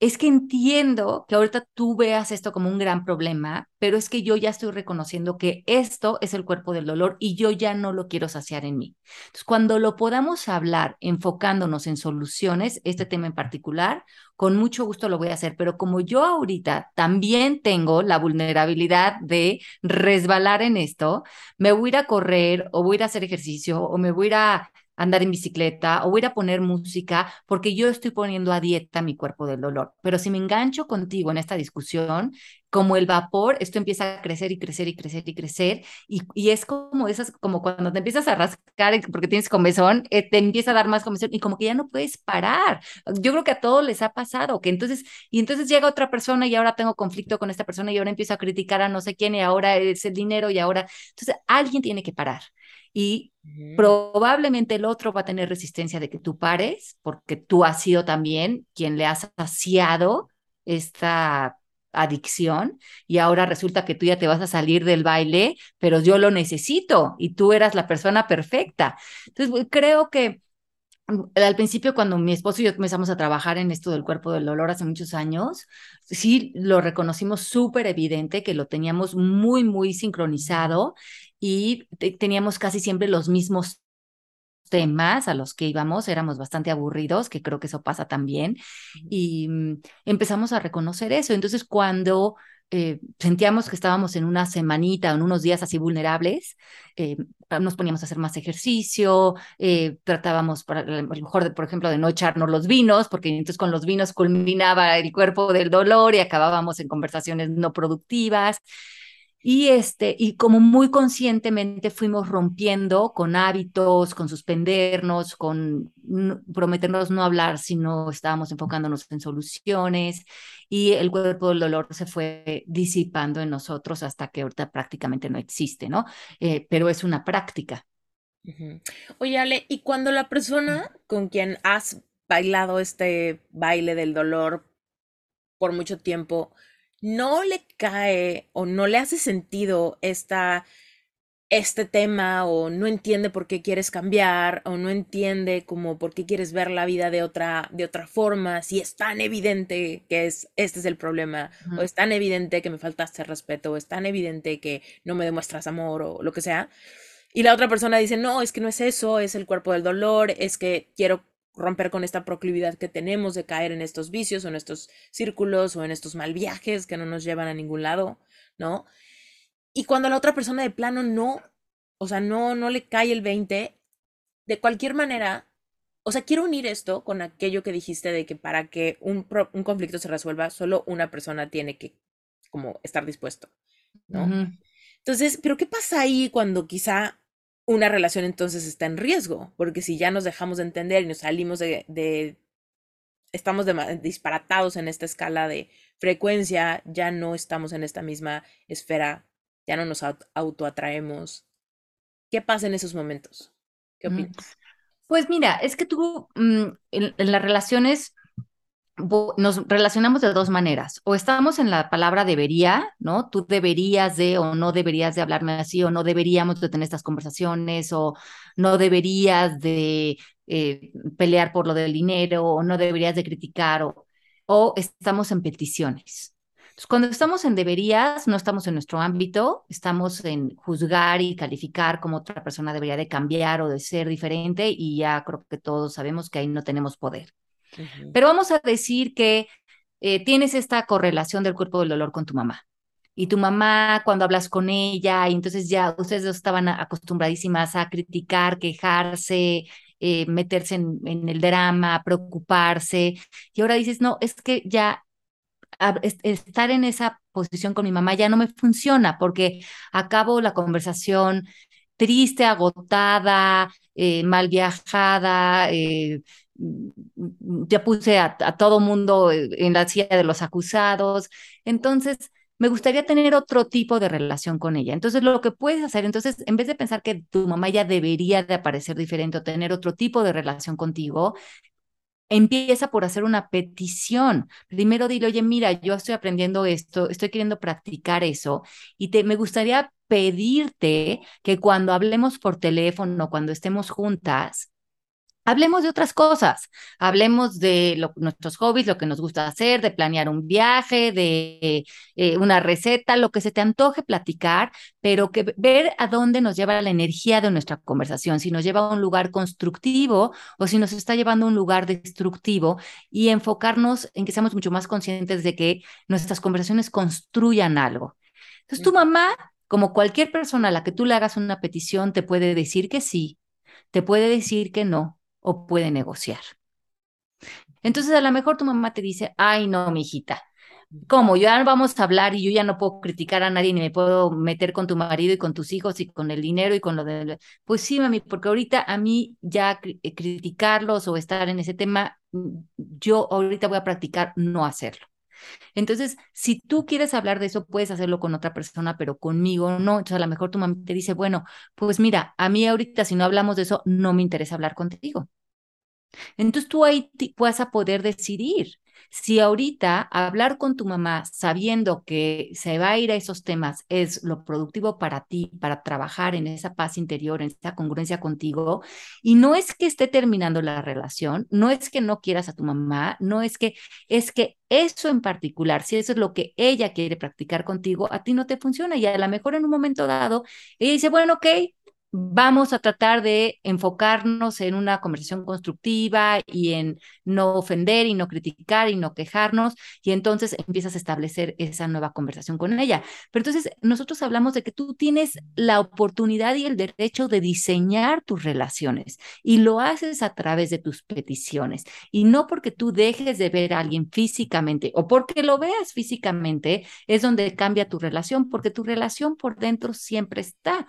es que entiendo que ahorita tú veas esto como un gran problema, pero es que yo ya estoy reconociendo que esto es el cuerpo del dolor y yo ya no lo quiero saciar en mí. Entonces, cuando lo podamos hablar enfocándonos en soluciones, este tema en particular, con mucho gusto lo voy a hacer, pero como yo ahorita también tengo la vulnerabilidad de resbalar en esto, me voy a ir a correr o voy a ir a hacer ejercicio o me voy a a andar en bicicleta o ir a poner música porque yo estoy poniendo a dieta mi cuerpo del dolor. Pero si me engancho contigo en esta discusión, como el vapor, esto empieza a crecer y crecer y crecer y crecer y, y es como esas, como cuando te empiezas a rascar porque tienes comezón, eh, te empieza a dar más comezón y como que ya no puedes parar. Yo creo que a todos les ha pasado que entonces, y entonces llega otra persona y ahora tengo conflicto con esta persona y ahora empiezo a criticar a no sé quién y ahora es el dinero y ahora, entonces alguien tiene que parar y probablemente el otro va a tener resistencia de que tú pares, porque tú has sido también quien le has saciado esta adicción y ahora resulta que tú ya te vas a salir del baile, pero yo lo necesito y tú eras la persona perfecta. Entonces, creo que mm, al principio cuando mi esposo y yo comenzamos a trabajar en esto del cuerpo del dolor hace muchos años, sí lo reconocimos súper evidente que lo teníamos muy, muy sincronizado y teníamos casi siempre los mismos temas a los que íbamos, éramos bastante aburridos, que creo que eso pasa también, y mm, empezamos a reconocer eso. Entonces, cuando eh, sentíamos que estábamos en una semanita o en unos días así vulnerables, eh, nos poníamos a hacer más ejercicio, eh, tratábamos, a lo mejor, por ejemplo, de no echarnos los vinos, porque entonces con los vinos culminaba el cuerpo del dolor y acabábamos en conversaciones no productivas. Y, este, y como muy conscientemente fuimos rompiendo con hábitos, con suspendernos, con prometernos no hablar si no estábamos enfocándonos en soluciones y el cuerpo del dolor se fue disipando en nosotros hasta que ahorita prácticamente no existe, ¿no? Eh, pero es una práctica. Oye, Ale, y cuando la persona con quien has bailado este baile del dolor por mucho tiempo, no le cae o no le hace sentido esta, este tema o no entiende por qué quieres cambiar o no entiende como por qué quieres ver la vida de otra, de otra forma, si es tan evidente que es, este es el problema, o es tan evidente que me faltaste respeto, o es tan evidente que no me demuestras amor o lo que sea. Y la otra persona dice, no, es que no es eso, es el cuerpo del dolor, es que quiero romper con esta proclividad que tenemos de caer en estos vicios o en estos círculos o en estos mal viajes que no nos llevan a ningún lado, ¿no? Y cuando la otra persona de plano no, o sea, no, no le cae el 20, de cualquier manera, o sea, quiero unir esto con aquello que dijiste de que para que un, un conflicto se resuelva, solo una persona tiene que como estar dispuesto, ¿no? Entonces, pero ¿qué pasa ahí cuando quizá una relación entonces está en riesgo, porque si ya nos dejamos de entender y nos salimos de, estamos disparatados en esta escala de frecuencia, ya no estamos en esta misma esfera, ya no nos autoatraemos. ¿Qué pasa en esos momentos? ¿Qué opinas? Pues mira, es que tú mm, en, las relaciones nos relacionamos de dos maneras. O estamos en la palabra debería, ¿no? Tú deberías de o no deberías de hablarme así o no deberíamos de tener estas conversaciones o no deberías de eh, pelear por lo del dinero o no deberías de criticar o, o estamos en peticiones. Entonces, cuando estamos en deberías, no estamos en nuestro ámbito, estamos en juzgar y calificar como otra persona debería de cambiar o de ser diferente y ya creo que todos sabemos que ahí no tenemos poder. Pero vamos a decir que eh, tienes esta correlación del cuerpo del dolor con tu mamá. Y tu mamá, cuando hablas con ella, y entonces ya ustedes estaban acostumbradísimas a criticar, quejarse, eh, meterse en, el drama, preocuparse. Y ahora dices, no, es que ya estar en esa posición con mi mamá ya no me funciona porque acabo la conversación triste, agotada, eh, mal viajada, ya puse a, todo mundo en la silla de los acusados. Entonces, me gustaría tener otro tipo de relación con ella. Entonces, lo que puedes hacer, entonces, en vez de pensar que tu mamá ya debería de aparecer diferente o tener otro tipo de relación contigo, empieza por hacer una petición. Primero dile, oye, mira, yo estoy aprendiendo esto, estoy queriendo practicar eso y te, me gustaría pedirte que cuando hablemos por teléfono, cuando estemos juntas, Hablemos de otras cosas, hablemos de nuestros hobbies, lo que nos gusta hacer, de planear un viaje, de eh, una receta, lo que se te antoje platicar, pero que ver a dónde nos lleva la energía de nuestra conversación, si nos lleva a un lugar constructivo o si nos está llevando a un lugar destructivo y enfocarnos en que seamos mucho más conscientes de que nuestras conversaciones construyan algo. Entonces, tu mamá, como cualquier persona a la que tú le hagas una petición, te puede decir que sí, te puede decir que no o puede negociar. Entonces a lo mejor tu mamá te dice, ay no, mi hijita, ¿cómo? Ya vamos a hablar y yo ya no puedo criticar a nadie ni me puedo meter con tu marido y con tus hijos y con el dinero y con lo de... Pues sí, mami, porque ahorita a mí ya eh, criticarlos o estar en ese tema, mm, yo ahorita voy a practicar no hacerlo. Entonces, si tú quieres hablar de eso, puedes hacerlo con otra persona, pero conmigo no. Entonces, a lo mejor tu mamá te dice, bueno, pues mira, a mí ahorita si no hablamos de eso, no me interesa hablar contigo. Entonces tú ahí vas a poder decidir si ahorita hablar con tu mamá sabiendo que se va a ir a esos temas es lo productivo para ti, para trabajar en esa paz interior, en esa congruencia contigo, y no es que esté terminando la relación, no es que no quieras a tu mamá, no es que, es que eso en particular, si eso es lo que ella quiere practicar contigo, a ti no te funciona y a lo mejor en un momento dado, ella dice, bueno, ok, vamos a tratar de enfocarnos en una conversación constructiva y en no ofender y no criticar y no quejarnos y entonces empiezas a establecer esa nueva conversación con ella. Pero entonces nosotros hablamos de que tú tienes la oportunidad y el derecho de diseñar tus relaciones y lo haces a través de tus peticiones y no porque tú dejes de ver a alguien físicamente o porque lo veas físicamente es donde cambia tu relación porque tu relación por dentro siempre está.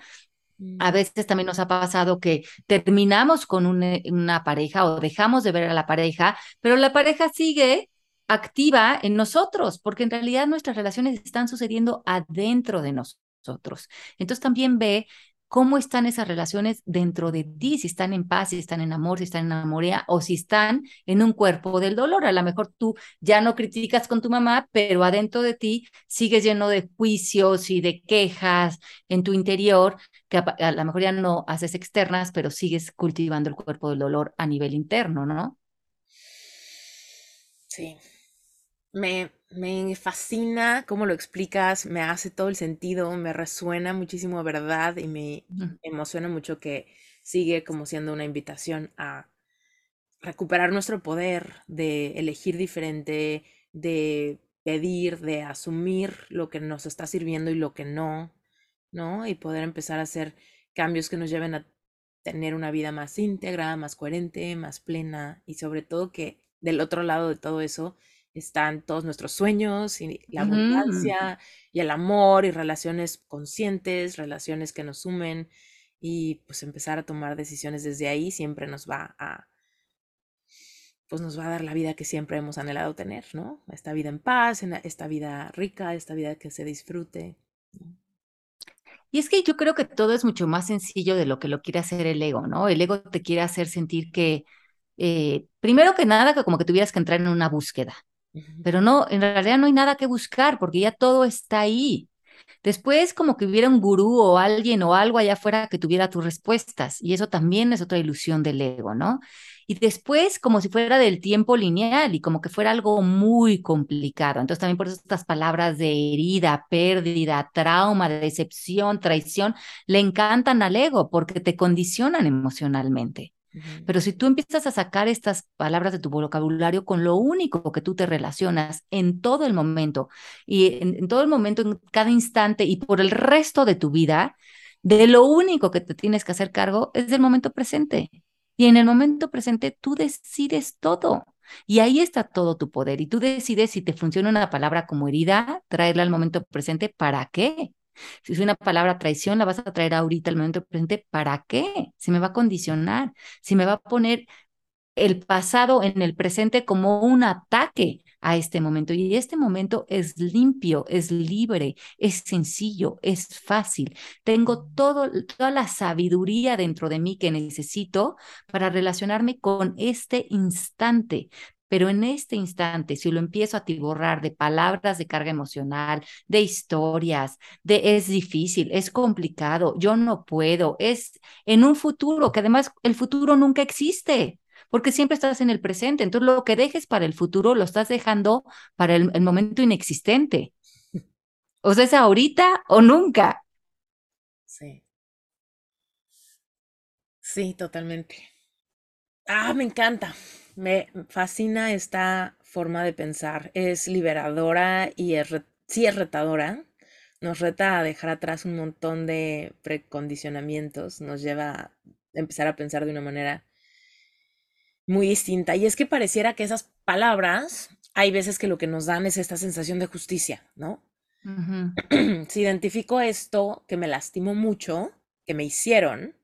A mm. veces también nos ha pasado que terminamos con una, pareja o dejamos de ver a la pareja, pero la pareja sigue activa en nosotros, porque en realidad nuestras relaciones están sucediendo adentro de nosotros. Entonces también ve cómo están esas relaciones dentro de ti, si están en paz, si están en amor, si están en amoría o si están en un cuerpo del dolor. A lo mejor tú ya no criticas con tu mamá, pero adentro de ti sigues lleno de juicios y de quejas en tu interior, que a, lo mejor ya no haces externas, pero sigues cultivando el cuerpo del dolor a nivel interno, ¿no? Sí. Me, me fascina cómo lo explicas, me hace todo el sentido, me resuena muchísimo verdad y me emociona mucho que sigue como siendo una invitación a recuperar nuestro poder de elegir diferente, de pedir, de asumir lo que nos está sirviendo y lo que no, ¿no? Y poder empezar a hacer cambios que nos lleven a tener una vida más íntegra, más coherente, más plena y sobre todo que del otro lado de todo eso están todos nuestros sueños y la abundancia y el amor y relaciones conscientes, relaciones que nos sumen y pues empezar a tomar decisiones desde ahí siempre nos va a pues nos va a dar la vida que siempre hemos anhelado tener, ¿no? Esta vida en paz, esta vida rica, esta vida que se disfrute. Y es que yo creo que todo es mucho más sencillo de lo que lo quiere hacer el ego, ¿no? El ego te quiere hacer sentir que, eh, primero que nada, que como que tuvieras que entrar en una búsqueda, pero no, en realidad no hay nada que buscar porque ya todo está ahí. Después como que hubiera un gurú o alguien o algo allá afuera que tuviera tus respuestas y eso también es otra ilusión del ego, ¿no? Y después como si fuera del tiempo lineal y como que fuera algo muy complicado. Entonces también por eso estas palabras de herida, pérdida, trauma, decepción, traición, le encantan al ego porque te condicionan emocionalmente. Pero si tú empiezas a sacar estas palabras de tu vocabulario con lo único que tú te relacionas en todo el momento y en, todo el momento, en cada instante y por el resto de tu vida, de lo único que te tienes que hacer cargo es del momento presente. Y en el momento presente tú decides todo. Y ahí está todo tu poder. Y tú decides si te funciona una palabra como herida, traerla al momento presente, ¿para qué? Si es una palabra traición, la vas a traer ahorita al momento presente. ¿Para qué? Si me va a condicionar, si me va a poner el pasado en el presente como un ataque a este momento. Y este momento es limpio, es libre, es sencillo, es fácil. Tengo todo, toda la sabiduría dentro de mí que necesito para relacionarme con este instante. Pero en este instante, si lo empiezo a tiborrar de palabras de carga emocional, de historias, de es difícil, es complicado, yo no puedo, es en un futuro, que además el futuro nunca existe porque siempre estás en el presente. Entonces, lo que dejes para el futuro lo estás dejando para el, momento inexistente. O sea, es ahorita o nunca. Sí. Sí, totalmente. Ah, me encanta. Me fascina esta forma de pensar. Es liberadora y es sí es retadora. Nos reta a dejar atrás un montón de precondicionamientos. Nos lleva a empezar a pensar de una manera muy distinta. Y es que pareciera que esas palabras, hay veces que lo que nos dan es esta sensación de justicia, ¿no? si identifico esto que me lastimó mucho, que me hicieron,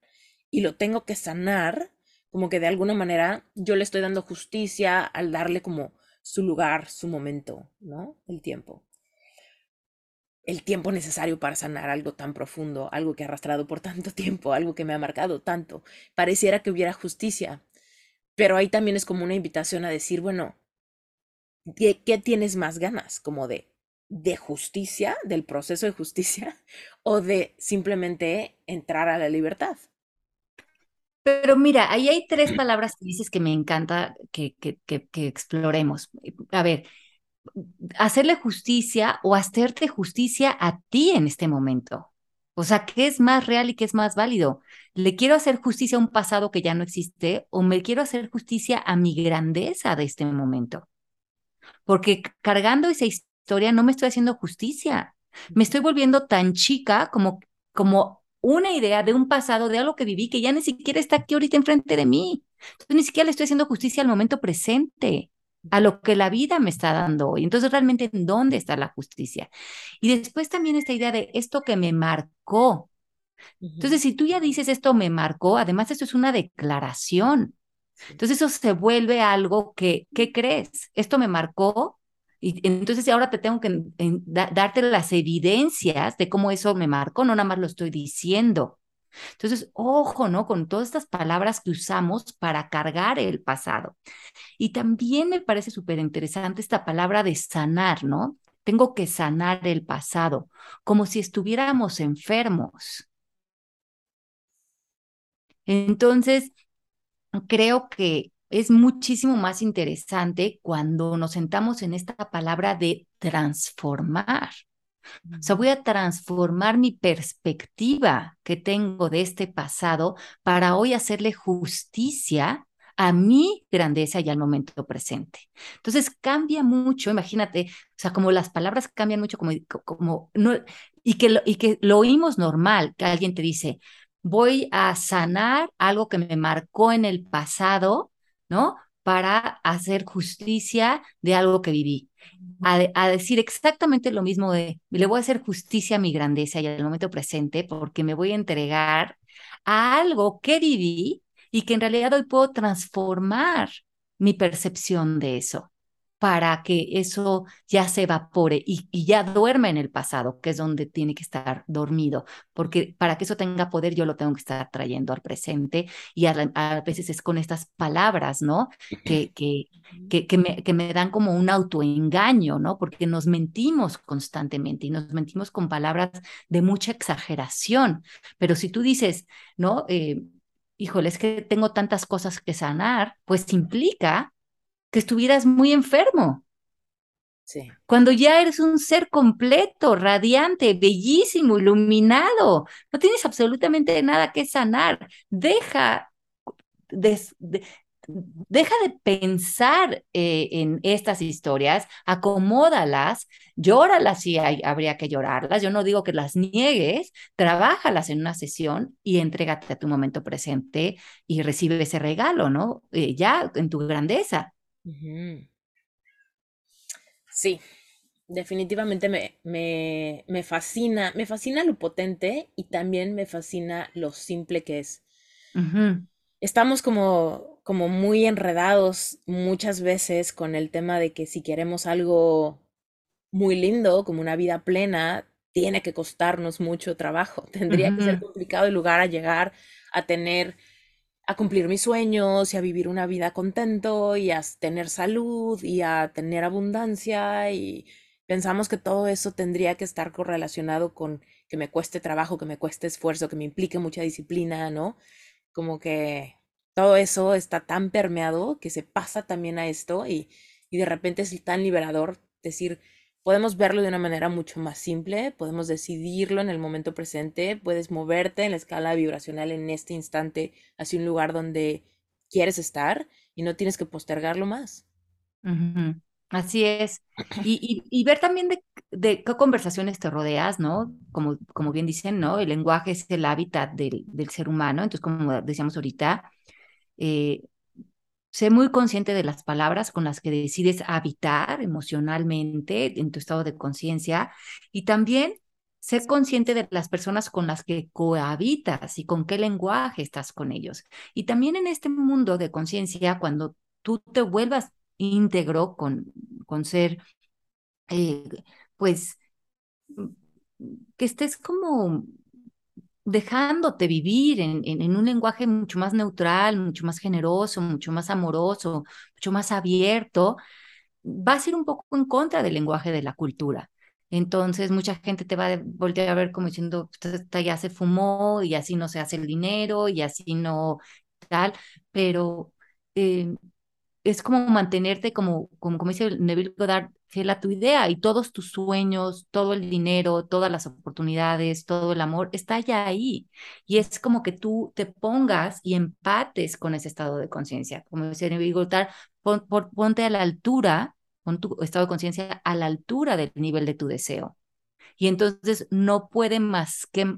y lo tengo que sanar, como que de alguna manera yo le estoy dando justicia al darle como su lugar, su momento, ¿no? El tiempo. El tiempo necesario para sanar algo tan profundo, algo que ha arrastrado por tanto tiempo, algo que me ha marcado tanto. Pareciera que hubiera justicia, pero ahí también es como una invitación a decir, bueno, ¿qué, tienes más ganas? Como de, de justicia, del proceso de justicia, o de simplemente entrar a la libertad. Pero mira, ahí hay tres palabras que dices que me encanta que, que, que, que, exploremos. A ver, hacerle justicia o hacerte justicia a ti en este momento. O sea, ¿qué es más real y qué es más válido? ¿Le quiero hacer justicia a un pasado que ya no existe o me quiero hacer justicia a mi grandeza de este momento? Porque cargando esa historia no me estoy haciendo justicia. Me estoy volviendo tan chica como, como una idea de un pasado, de algo que viví, que ya ni siquiera está aquí ahorita enfrente de mí. Entonces, ni siquiera le estoy haciendo justicia al momento presente a lo que la vida me está dando hoy. Entonces, realmente, ¿en dónde está la justicia? Y después también esta idea de esto que me marcó. Entonces, si tú ya dices esto me marcó, además esto es una declaración. Entonces, eso se vuelve algo que, ¿qué crees? Esto me marcó. Y entonces ahora te tengo que darte las evidencias de cómo eso me marcó, no nada más lo estoy diciendo. Entonces, ojo, ¿no? Con todas estas palabras que usamos para cargar el pasado. Y también me parece súper interesante esta palabra de sanar, ¿no? Tengo que sanar el pasado, como si estuviéramos enfermos. Entonces, creo que es muchísimo más interesante cuando nos sentamos en esta palabra de transformar. O sea, voy a transformar mi perspectiva que tengo de este pasado para hoy hacerle justicia a mi grandeza y al momento presente. Entonces cambia mucho, imagínate, o sea, como las palabras cambian mucho, como, como no, y, que lo, y que lo oímos normal, que alguien te dice, voy a sanar algo que me marcó en el pasado, ¿no? Para hacer justicia de algo que viví. A, decir exactamente lo mismo de, le voy a hacer justicia a mi grandeza y al momento presente porque me voy a entregar a algo que viví y que en realidad hoy puedo transformar mi percepción de eso para que eso ya se evapore y, ya duerma en el pasado, que es donde tiene que estar dormido, porque para que eso tenga poder yo lo tengo que estar trayendo al presente y a, veces es con estas palabras, ¿no? Que, que, que, me, que me dan como un autoengaño, ¿no? Porque nos mentimos constantemente y nos mentimos con palabras de mucha exageración, pero si tú dices, ¿no? Eh, híjole, es que tengo tantas cosas que sanar, pues implica que estuvieras muy enfermo. Sí. Cuando ya eres un ser completo, radiante, bellísimo, iluminado, no tienes absolutamente nada que sanar. Deja de, deja de pensar eh, en estas historias, acomódalas, llóralas si hay, habría que llorarlas. Yo no digo que las niegues, trabájalas en una sesión y entrégate a tu momento presente y recibe ese regalo, ¿no? Eh, ya en tu grandeza. Sí, definitivamente me, me, fascina, me fascina lo potente y también me fascina lo simple que es. Estamos como como muy enredados muchas veces con el tema de que si queremos algo muy lindo, como una vida plena, tiene que costarnos mucho trabajo. Tendría que ser complicado el lugar a llegar a tener, a cumplir mis sueños y a vivir una vida contento y a tener salud y a tener abundancia y pensamos que todo eso tendría que estar correlacionado con que me cueste trabajo, que me cueste esfuerzo, que me implique mucha disciplina, ¿no? Como que todo eso está tan permeado que se pasa también a esto y, y de repente es tan liberador decir, podemos verlo de una manera mucho más simple, podemos decidirlo en el momento presente, puedes moverte en la escala vibracional en este instante hacia un lugar donde quieres estar y no tienes que postergarlo más. Así es. Y, y, ver también de, de, qué conversaciones te rodeas, ¿no? Como, como bien dicen, ¿no? El lenguaje es el hábitat del, del ser humano. Entonces, como decíamos ahorita, eh, sé muy consciente de las palabras con las que decides habitar emocionalmente en tu estado de conciencia y también ser consciente de las personas con las que cohabitas y con qué lenguaje estás con ellos. Y también en este mundo de conciencia, cuando tú te vuelvas íntegro con, con ser, eh, pues, que estés como dejándote vivir en, en, un lenguaje mucho más neutral, mucho más generoso, mucho más amoroso, mucho más abierto, vas a ir un poco en contra del lenguaje de la cultura. Entonces, mucha gente te va a voltear a ver como diciendo, esta ya se fumó y así no se hace el dinero y así no tal, pero eh, es como mantenerte como, como, como dice Neville Goddard, fiel a tu idea y todos tus sueños, todo el dinero, todas las oportunidades, todo el amor está ya ahí. Y es como que tú te pongas y empates con ese estado de conciencia. Como dice Neville Goddard, ponte a la altura, pon tu estado de conciencia a la altura del nivel de tu deseo. Y entonces no puede más que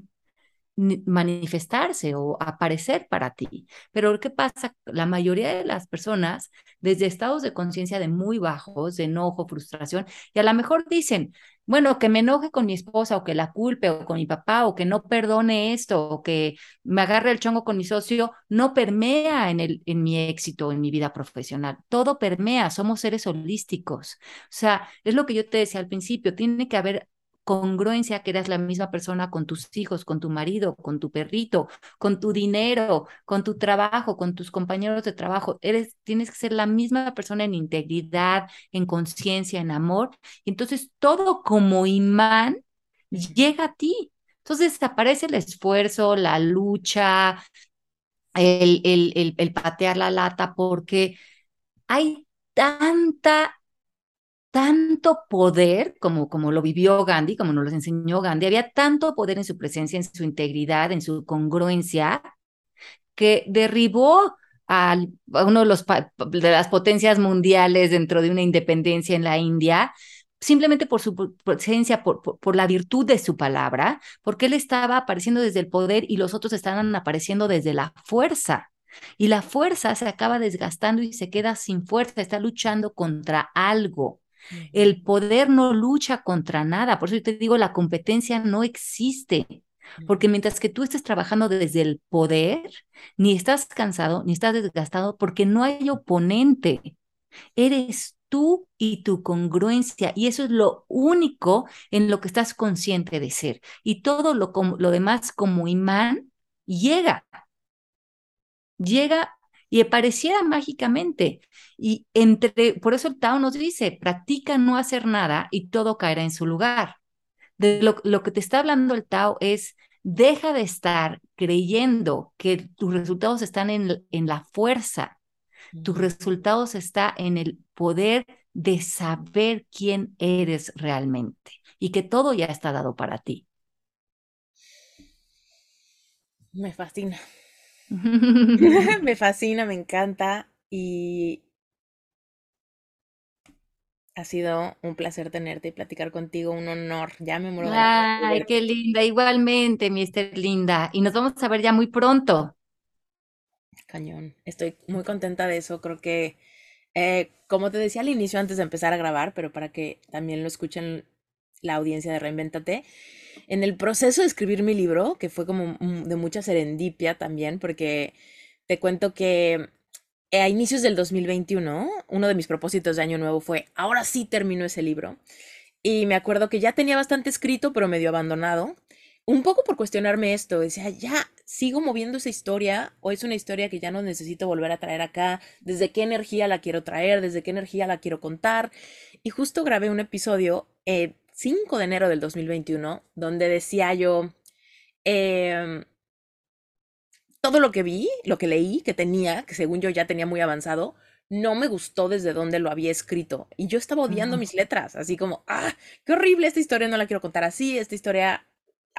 manifestarse o aparecer para ti. Pero ¿qué pasa? La mayoría de las personas, desde estados de conciencia de muy bajos, de enojo, frustración, y a lo mejor dicen, bueno, que me enoje con mi esposa o que la culpe o con mi papá o que no perdone esto o que me agarre el chongo con mi socio, no permea en, el, en mi éxito, en mi vida profesional. Todo permea, somos seres holísticos. O sea, es lo que yo te decía al principio, tiene que haber congruencia que eras la misma persona con tus hijos, con tu marido, con tu perrito, con tu dinero, con tu trabajo, con tus compañeros de trabajo. Eres, tienes que ser la misma persona en integridad, en conciencia, en amor. Entonces todo como imán llega a ti. Entonces desaparece el esfuerzo, la lucha, el, el, el, el patear la lata, porque hay tanta tanto poder, como, como lo vivió Gandhi, como nos lo enseñó Gandhi, había tanto poder en su presencia, en su integridad, en su congruencia, que derribó a uno de, los, de las potencias mundiales dentro de una independencia en la India, simplemente por su presencia, por, por, la virtud de su palabra, porque él estaba apareciendo desde el poder y los otros estaban apareciendo desde la fuerza. Y la fuerza se acaba desgastando y se queda sin fuerza, está luchando contra algo. El poder no lucha contra nada, por eso yo te digo, la competencia no existe. Porque mientras que tú estés trabajando desde el poder, ni estás cansado, ni estás desgastado, porque no hay oponente. Eres tú y tu congruencia, y eso es lo único en lo que estás consciente de ser. Y todo lo, lo demás como imán llega. Llega y apareciera mágicamente. Y entre, por eso el Tao nos dice, practica no hacer nada y todo caerá en su lugar. De lo, lo que te está hablando el Tao es, deja de estar creyendo que tus resultados están en, en la fuerza, tus resultados están en el poder de saber quién eres realmente y que todo ya está dado para ti. Me fascina. me fascina, me encanta y ha sido un placer tenerte y platicar contigo, un honor. Ya me muero. Ay, qué linda, igualmente, mi Esther linda. Y nos vamos a ver ya muy pronto. Cañón, estoy muy contenta de eso. Creo que, eh, como te decía al inicio antes de empezar a grabar, pero para que también lo escuchen la audiencia de Reinventate, en el proceso de escribir mi libro, que fue como de mucha serendipia también, porque te cuento que a inicios del 2021, uno de mis propósitos de año nuevo fue, ahora sí termino ese libro. Y me acuerdo que ya tenía bastante escrito, pero medio abandonado. Un poco por cuestionarme esto, decía, ya, sigo moviendo esa historia o es una historia que ya no necesito volver a traer acá, desde qué energía la quiero traer, desde qué energía la quiero contar. Y justo grabé un episodio el 5 de enero del 2021 donde decía yo, em, todo lo que vi, lo que leí, que tenía, que según yo ya tenía muy avanzado, no me gustó desde donde lo había escrito. Y yo estaba odiando mis letras, así como, ah, qué horrible, esta historia no la quiero contar así, esta historia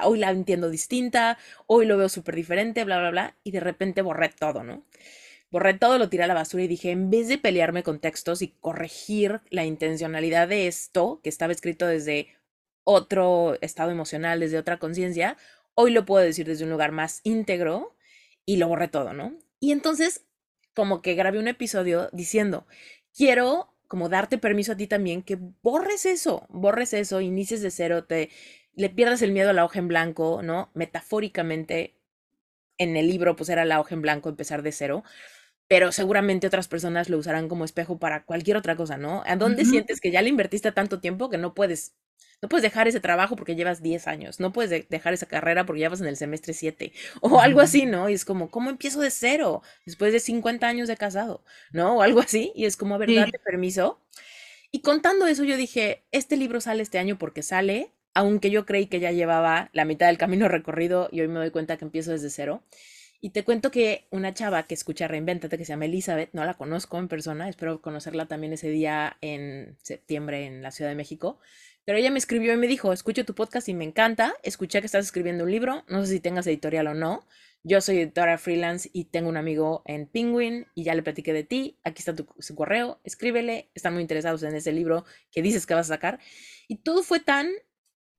hoy la entiendo distinta, hoy lo veo súper diferente, bla, bla, bla. Y de repente borré todo, ¿no? Borré todo, lo tiré a la basura y dije, en vez de pelearme con textos y corregir la intencionalidad de esto, que estaba escrito desde otro estado emocional, desde otra conciencia, hoy lo puedo decir desde un lugar más íntegro y lo borré todo, ¿no? Y entonces, como que grabé un episodio diciendo, quiero como darte permiso a ti también que borres eso, borres eso, inicies de cero, te le pierdas el miedo a la hoja en blanco, ¿no? Metafóricamente, en el libro, pues era la hoja en blanco, empezar de cero, pero seguramente otras personas lo usarán como espejo para cualquier otra cosa, ¿no? ¿A dónde sientes que ya le invertiste tanto tiempo que no puedes no puedes dejar ese trabajo porque llevas 10 años, no puedes dejar esa carrera porque ya vas en el semestre 7 o algo así, ¿no? Y es como, ¿cómo empiezo de cero después de 50 años de casado, ¿no? O algo así, y es como, a ver, date permiso. Y contando eso, yo dije, este libro sale este año porque sale, aunque yo creí que ya llevaba la mitad del camino recorrido y hoy me doy cuenta que empiezo desde cero. Y te cuento que una chava que escucha Reinventate, que se llama Elizabeth, no la conozco en persona, espero conocerla también ese día en septiembre en la Ciudad de México, pero ella me escribió y me dijo, escucho tu podcast y me encanta, escuché que estás escribiendo un libro, no sé si tengas editorial o no, yo soy editora freelance y tengo un amigo en Penguin y ya le platiqué de ti, aquí está tu, su correo, escríbele, están muy interesados en ese libro que dices que vas a sacar. Y todo fue tan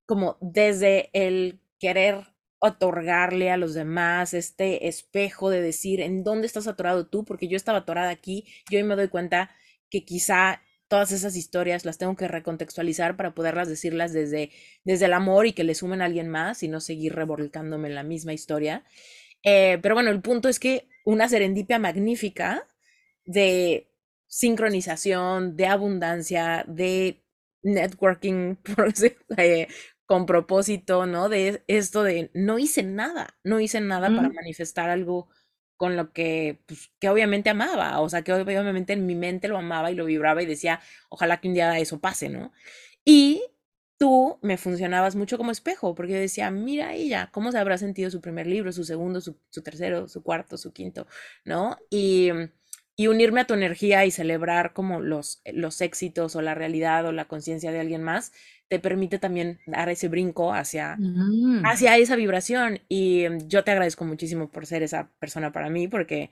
como desde el querer otorgarle a los demás este espejo de decir en dónde estás atorado tú, porque yo estaba atorada aquí, yo hoy me doy cuenta que quizá todas esas historias las tengo que recontextualizar para poderlas decirlas desde, desde el amor y que le sumen a alguien más y no seguir revolcándome en la misma historia. Eh, pero bueno, el punto es que una serendipia magnífica de sincronización, de abundancia, de networking eh, con propósito, ¿no? De esto de no hice nada, no hice nada para manifestar algo con lo que, pues, que obviamente amaba, o sea, que obviamente en mi mente lo amaba y lo vibraba y decía, ojalá que un día eso pase, ¿no? Y tú me funcionabas mucho como espejo, porque yo decía, mira ella, ¿cómo se habrá sentido su primer libro, su segundo, su, tercero, su cuarto, su quinto, ¿no? Y, y, unirme a tu energía y celebrar como los, los éxitos o la realidad o la conciencia de alguien más, te permite también dar ese brinco hacia, mm. hacia esa vibración. Y mm, yo te agradezco muchísimo por ser esa persona para mí, porque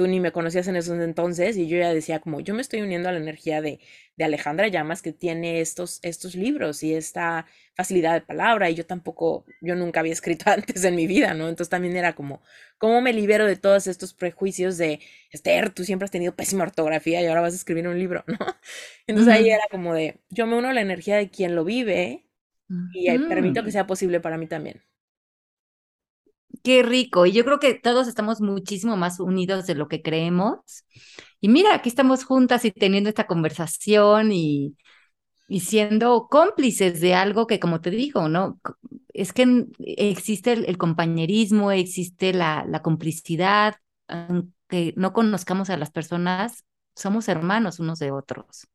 tú ni me conocías en esos entonces y yo ya decía como yo me estoy uniendo a la energía de, de Alejandra Llamas que tiene estos, estos libros y esta facilidad de palabra y yo tampoco, yo nunca había escrito antes en mi vida, ¿no? Entonces también era como, ¿cómo me libero de todos estos prejuicios de, Esther, tú siempre has tenido pésima ortografía y ahora vas a escribir un libro, ¿no? Entonces ahí era como de, yo me uno a la energía de quien lo vive y permito que sea posible para mí también. Qué rico. Y yo creo que todos estamos muchísimo más unidos de lo que creemos. Y mira, aquí estamos juntas y teniendo esta conversación y, y siendo cómplices de algo que, como te digo, ¿no? Es que existe el, compañerismo, existe la, la, complicidad, aunque no conozcamos a las personas, somos hermanos unos de otros.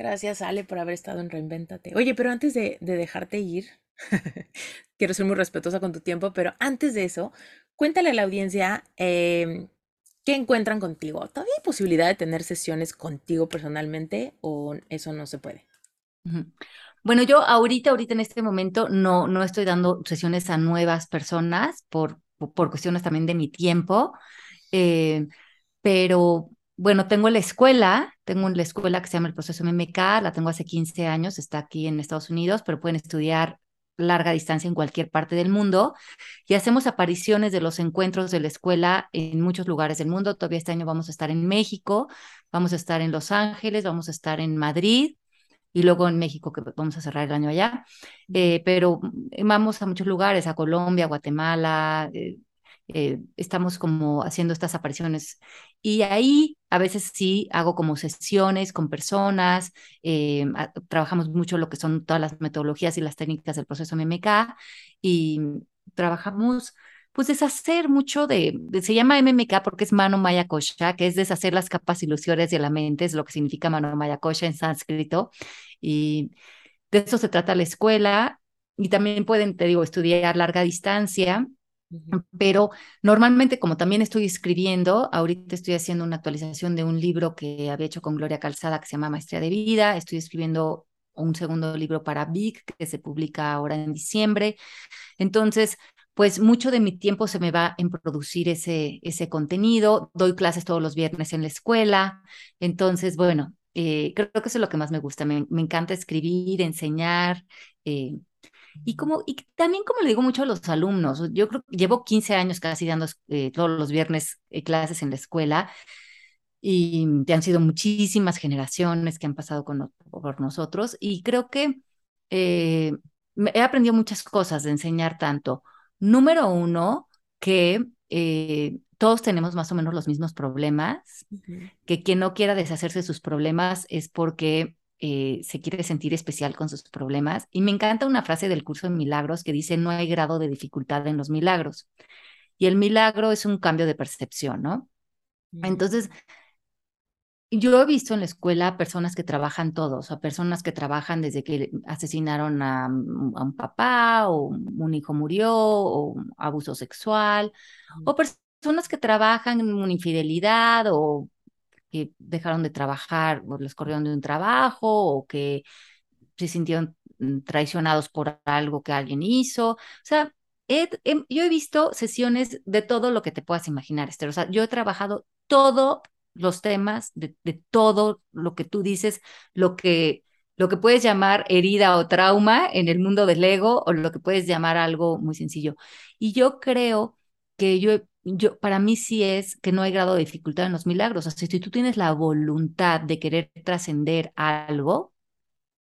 Gracias, Ale, por haber estado en Reinventate. Oye, pero antes de, de dejarte ir, quiero ser muy respetuosa con tu tiempo, pero antes de eso, cuéntale a la audiencia em, qué encuentran contigo. ¿Todavía hay posibilidad de tener sesiones contigo personalmente o eso no se puede? Bueno, yo ahorita, ahorita en este momento no, no estoy dando sesiones a nuevas personas por, por cuestiones también de mi tiempo, eh, pero bueno, tengo la escuela, tengo la escuela que se llama el proceso MMK, la tengo hace 15 años, está aquí en Estados Unidos, pero pueden estudiar larga distancia en cualquier parte del mundo y hacemos apariciones de los encuentros de la escuela en muchos lugares del mundo. Todavía este año vamos a estar en México, vamos a estar en Los Ángeles, vamos a estar en Madrid y luego en México que vamos a cerrar el año allá. Eh, pero vamos a muchos lugares, a Colombia, Guatemala. Eh, eh, estamos como haciendo estas apariciones. Y ahí a veces sí hago como sesiones con personas, eh, trabajamos mucho lo que son todas las metodologías y las técnicas del proceso MMK y trabajamos pues deshacer mucho de, se llama MMK porque es mano maya kosha, que es deshacer las capas ilusiones de la mente, es lo que significa mano maya kosha en sánscrito. Y de eso se trata la escuela. Y también pueden, te digo, estudiar larga distancia pero normalmente, como también estoy escribiendo, ahorita estoy haciendo una actualización de un libro que había hecho con Gloria Calzada que se llama Maestría de Vida. Estoy escribiendo un segundo libro para Vic que se publica ahora en diciembre. Entonces, pues mucho de mi tiempo se me va en producir ese, ese contenido. Doy clases todos los viernes en la escuela. Entonces, bueno, eh, creo que eso es lo que más me gusta. Me, encanta escribir, enseñar. Eh, y, como, y también como le digo mucho a los alumnos, yo creo que llevo 15 años casi dando eh, todos los viernes eh, clases en la escuela y han sido muchísimas generaciones que han pasado con, por nosotros y creo que eh, he aprendido muchas cosas de enseñar tanto. Número uno, que todos tenemos más o menos los mismos problemas, que quien no quiera deshacerse de sus problemas es porque eh, se quiere sentir especial con sus problemas. Y me encanta una frase del curso de milagros que dice, no hay grado de dificultad en los milagros. Y el milagro es un cambio de percepción, ¿no? Entonces, yo he visto en la escuela personas que trabajan todos, o personas que trabajan desde que asesinaron a, un papá, o un hijo murió, o abuso sexual, o personas que trabajan en una infidelidad, o que dejaron de trabajar o les corrieron de un trabajo o que se sintieron mm, traicionados por algo que alguien hizo. O sea, yo he visto sesiones de todo lo que te puedas imaginar, Esther. O sea, yo he trabajado todos los temas de, todo lo que tú dices, lo que, lo que puedes llamar herida o trauma en el mundo del ego o lo que puedes llamar algo muy sencillo. Y yo creo que yo he yo, para mí sí es que no hay grado de dificultad en los milagros. O sea, si tú tienes la voluntad de querer trascender algo,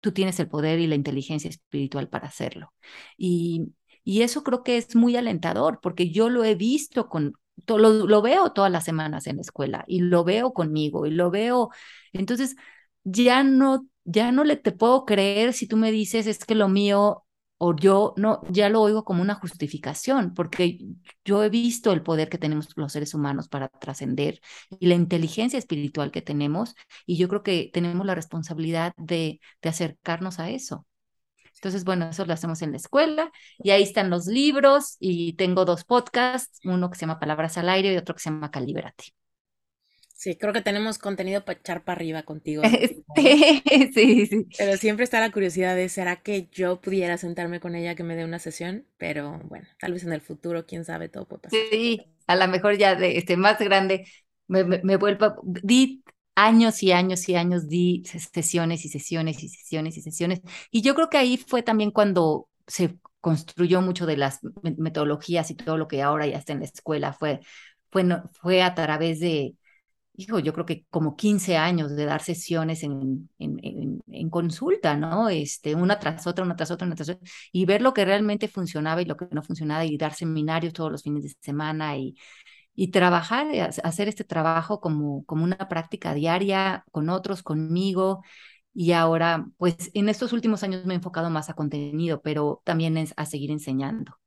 tú tienes el poder y la inteligencia espiritual para hacerlo. Y, y eso creo que es muy alentador, porque yo lo he visto con, lo, lo veo todas las semanas en la escuela y lo veo conmigo y lo veo. Entonces, ya no, ya no le te puedo creer si tú me dices es que lo mío o yo no, ya lo oigo como una justificación, porque yo he visto el poder que tenemos los seres humanos para trascender y la inteligencia espiritual que tenemos, y yo creo que tenemos la responsabilidad de, de acercarnos a eso. Entonces, bueno, eso lo hacemos en la escuela y ahí están los libros y tengo dos podcasts, uno que se llama Palabras al Aire y otro que se llama Calíbrate. Sí, creo que tenemos contenido para echar para arriba contigo. sí, sí. Pero siempre está la curiosidad de, ¿será que yo pudiera sentarme con ella que me dé una sesión? Pero bueno, tal vez en el futuro, quién sabe, todo puede pasar. Sí, a lo mejor ya de este más grande me, me, vuelvo, di años y años y años, di sesiones y sesiones y sesiones y sesiones. Y yo creo que ahí fue también cuando se construyó mucho de las metodologías y todo lo que ahora ya está en la escuela, fue, fue, fue a través de hijo, yo creo que como 15 años de dar sesiones en, en, en, consulta, ¿no? Este, una tras otra, una tras otra, una tras otra, y ver lo que realmente funcionaba y lo que no funcionaba, y dar seminarios todos los fines de semana y, y trabajar, eh, hacer este trabajo como, como una práctica diaria con otros, conmigo. Y ahora, pues en estos últimos años me he enfocado más a contenido, pero también a seguir enseñando.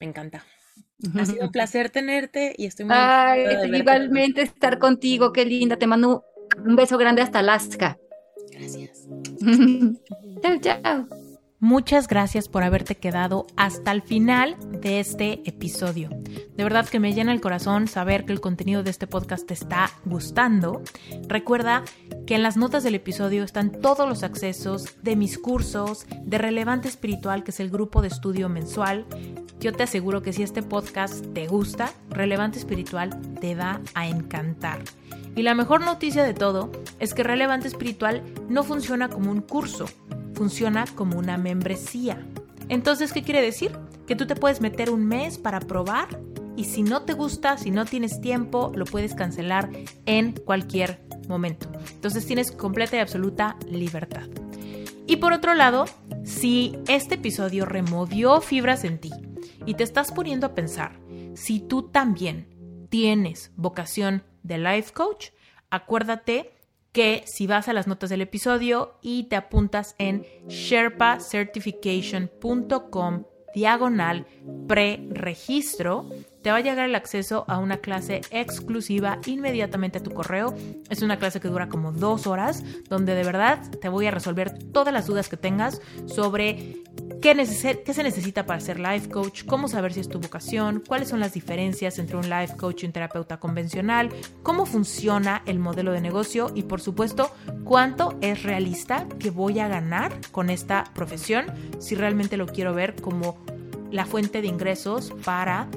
Me encanta. Ha sido un placer tenerte y estoy muy Ay, igualmente estar contigo, qué linda. Te mando un beso grande hasta Alaska. Gracias. chao, chao. Muchas gracias por haberte quedado hasta el final de este episodio. De verdad que me llena el corazón saber que el contenido de este podcast te está gustando. Recuerda que en las notas del episodio están todos los accesos de mis cursos de Relevante Espiritual, que es el grupo de estudio mensual. Yo te aseguro que si este podcast te gusta, Relevante Espiritual te va a encantar. Y la mejor noticia de todo es que Relevante Espiritual no funciona como un curso funciona como una membresía. Entonces, ¿qué quiere decir? Que tú te puedes meter un mes para probar y si no te gusta, si no tienes tiempo, lo puedes cancelar en cualquier momento. Entonces tienes completa y absoluta libertad. Y por otro lado, si este episodio removió fibras en ti y te estás poniendo a pensar si tú también tienes vocación de life coach, acuérdate que si vas a las notas del episodio y te apuntas en sherpacertification.com diagonal pre-registro, te va a llegar el acceso a una clase exclusiva inmediatamente a tu correo. Es una clase que dura como dos horas, donde de verdad te voy a resolver todas las dudas que tengas sobre qué, se necesita para ser life coach, cómo saber si es tu vocación, cuáles son las diferencias entre un life coach y un terapeuta convencional, cómo funciona el modelo de negocio y por supuesto cuánto es realista que voy a ganar con esta profesión si realmente lo quiero ver como la fuente de ingresos para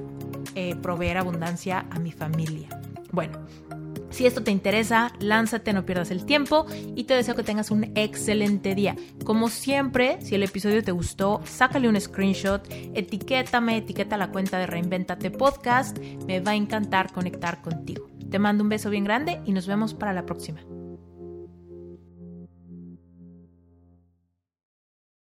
eh, proveer abundancia a mi familia. Bueno, si esto te interesa, lánzate, no pierdas el tiempo y te deseo que tengas un excelente día. Como siempre, si el episodio te gustó, sácale un screenshot, etiquétame, etiqueta la cuenta de Reinventate Podcast, me va a encantar conectar contigo. Te mando un beso bien grande y nos vemos para la próxima.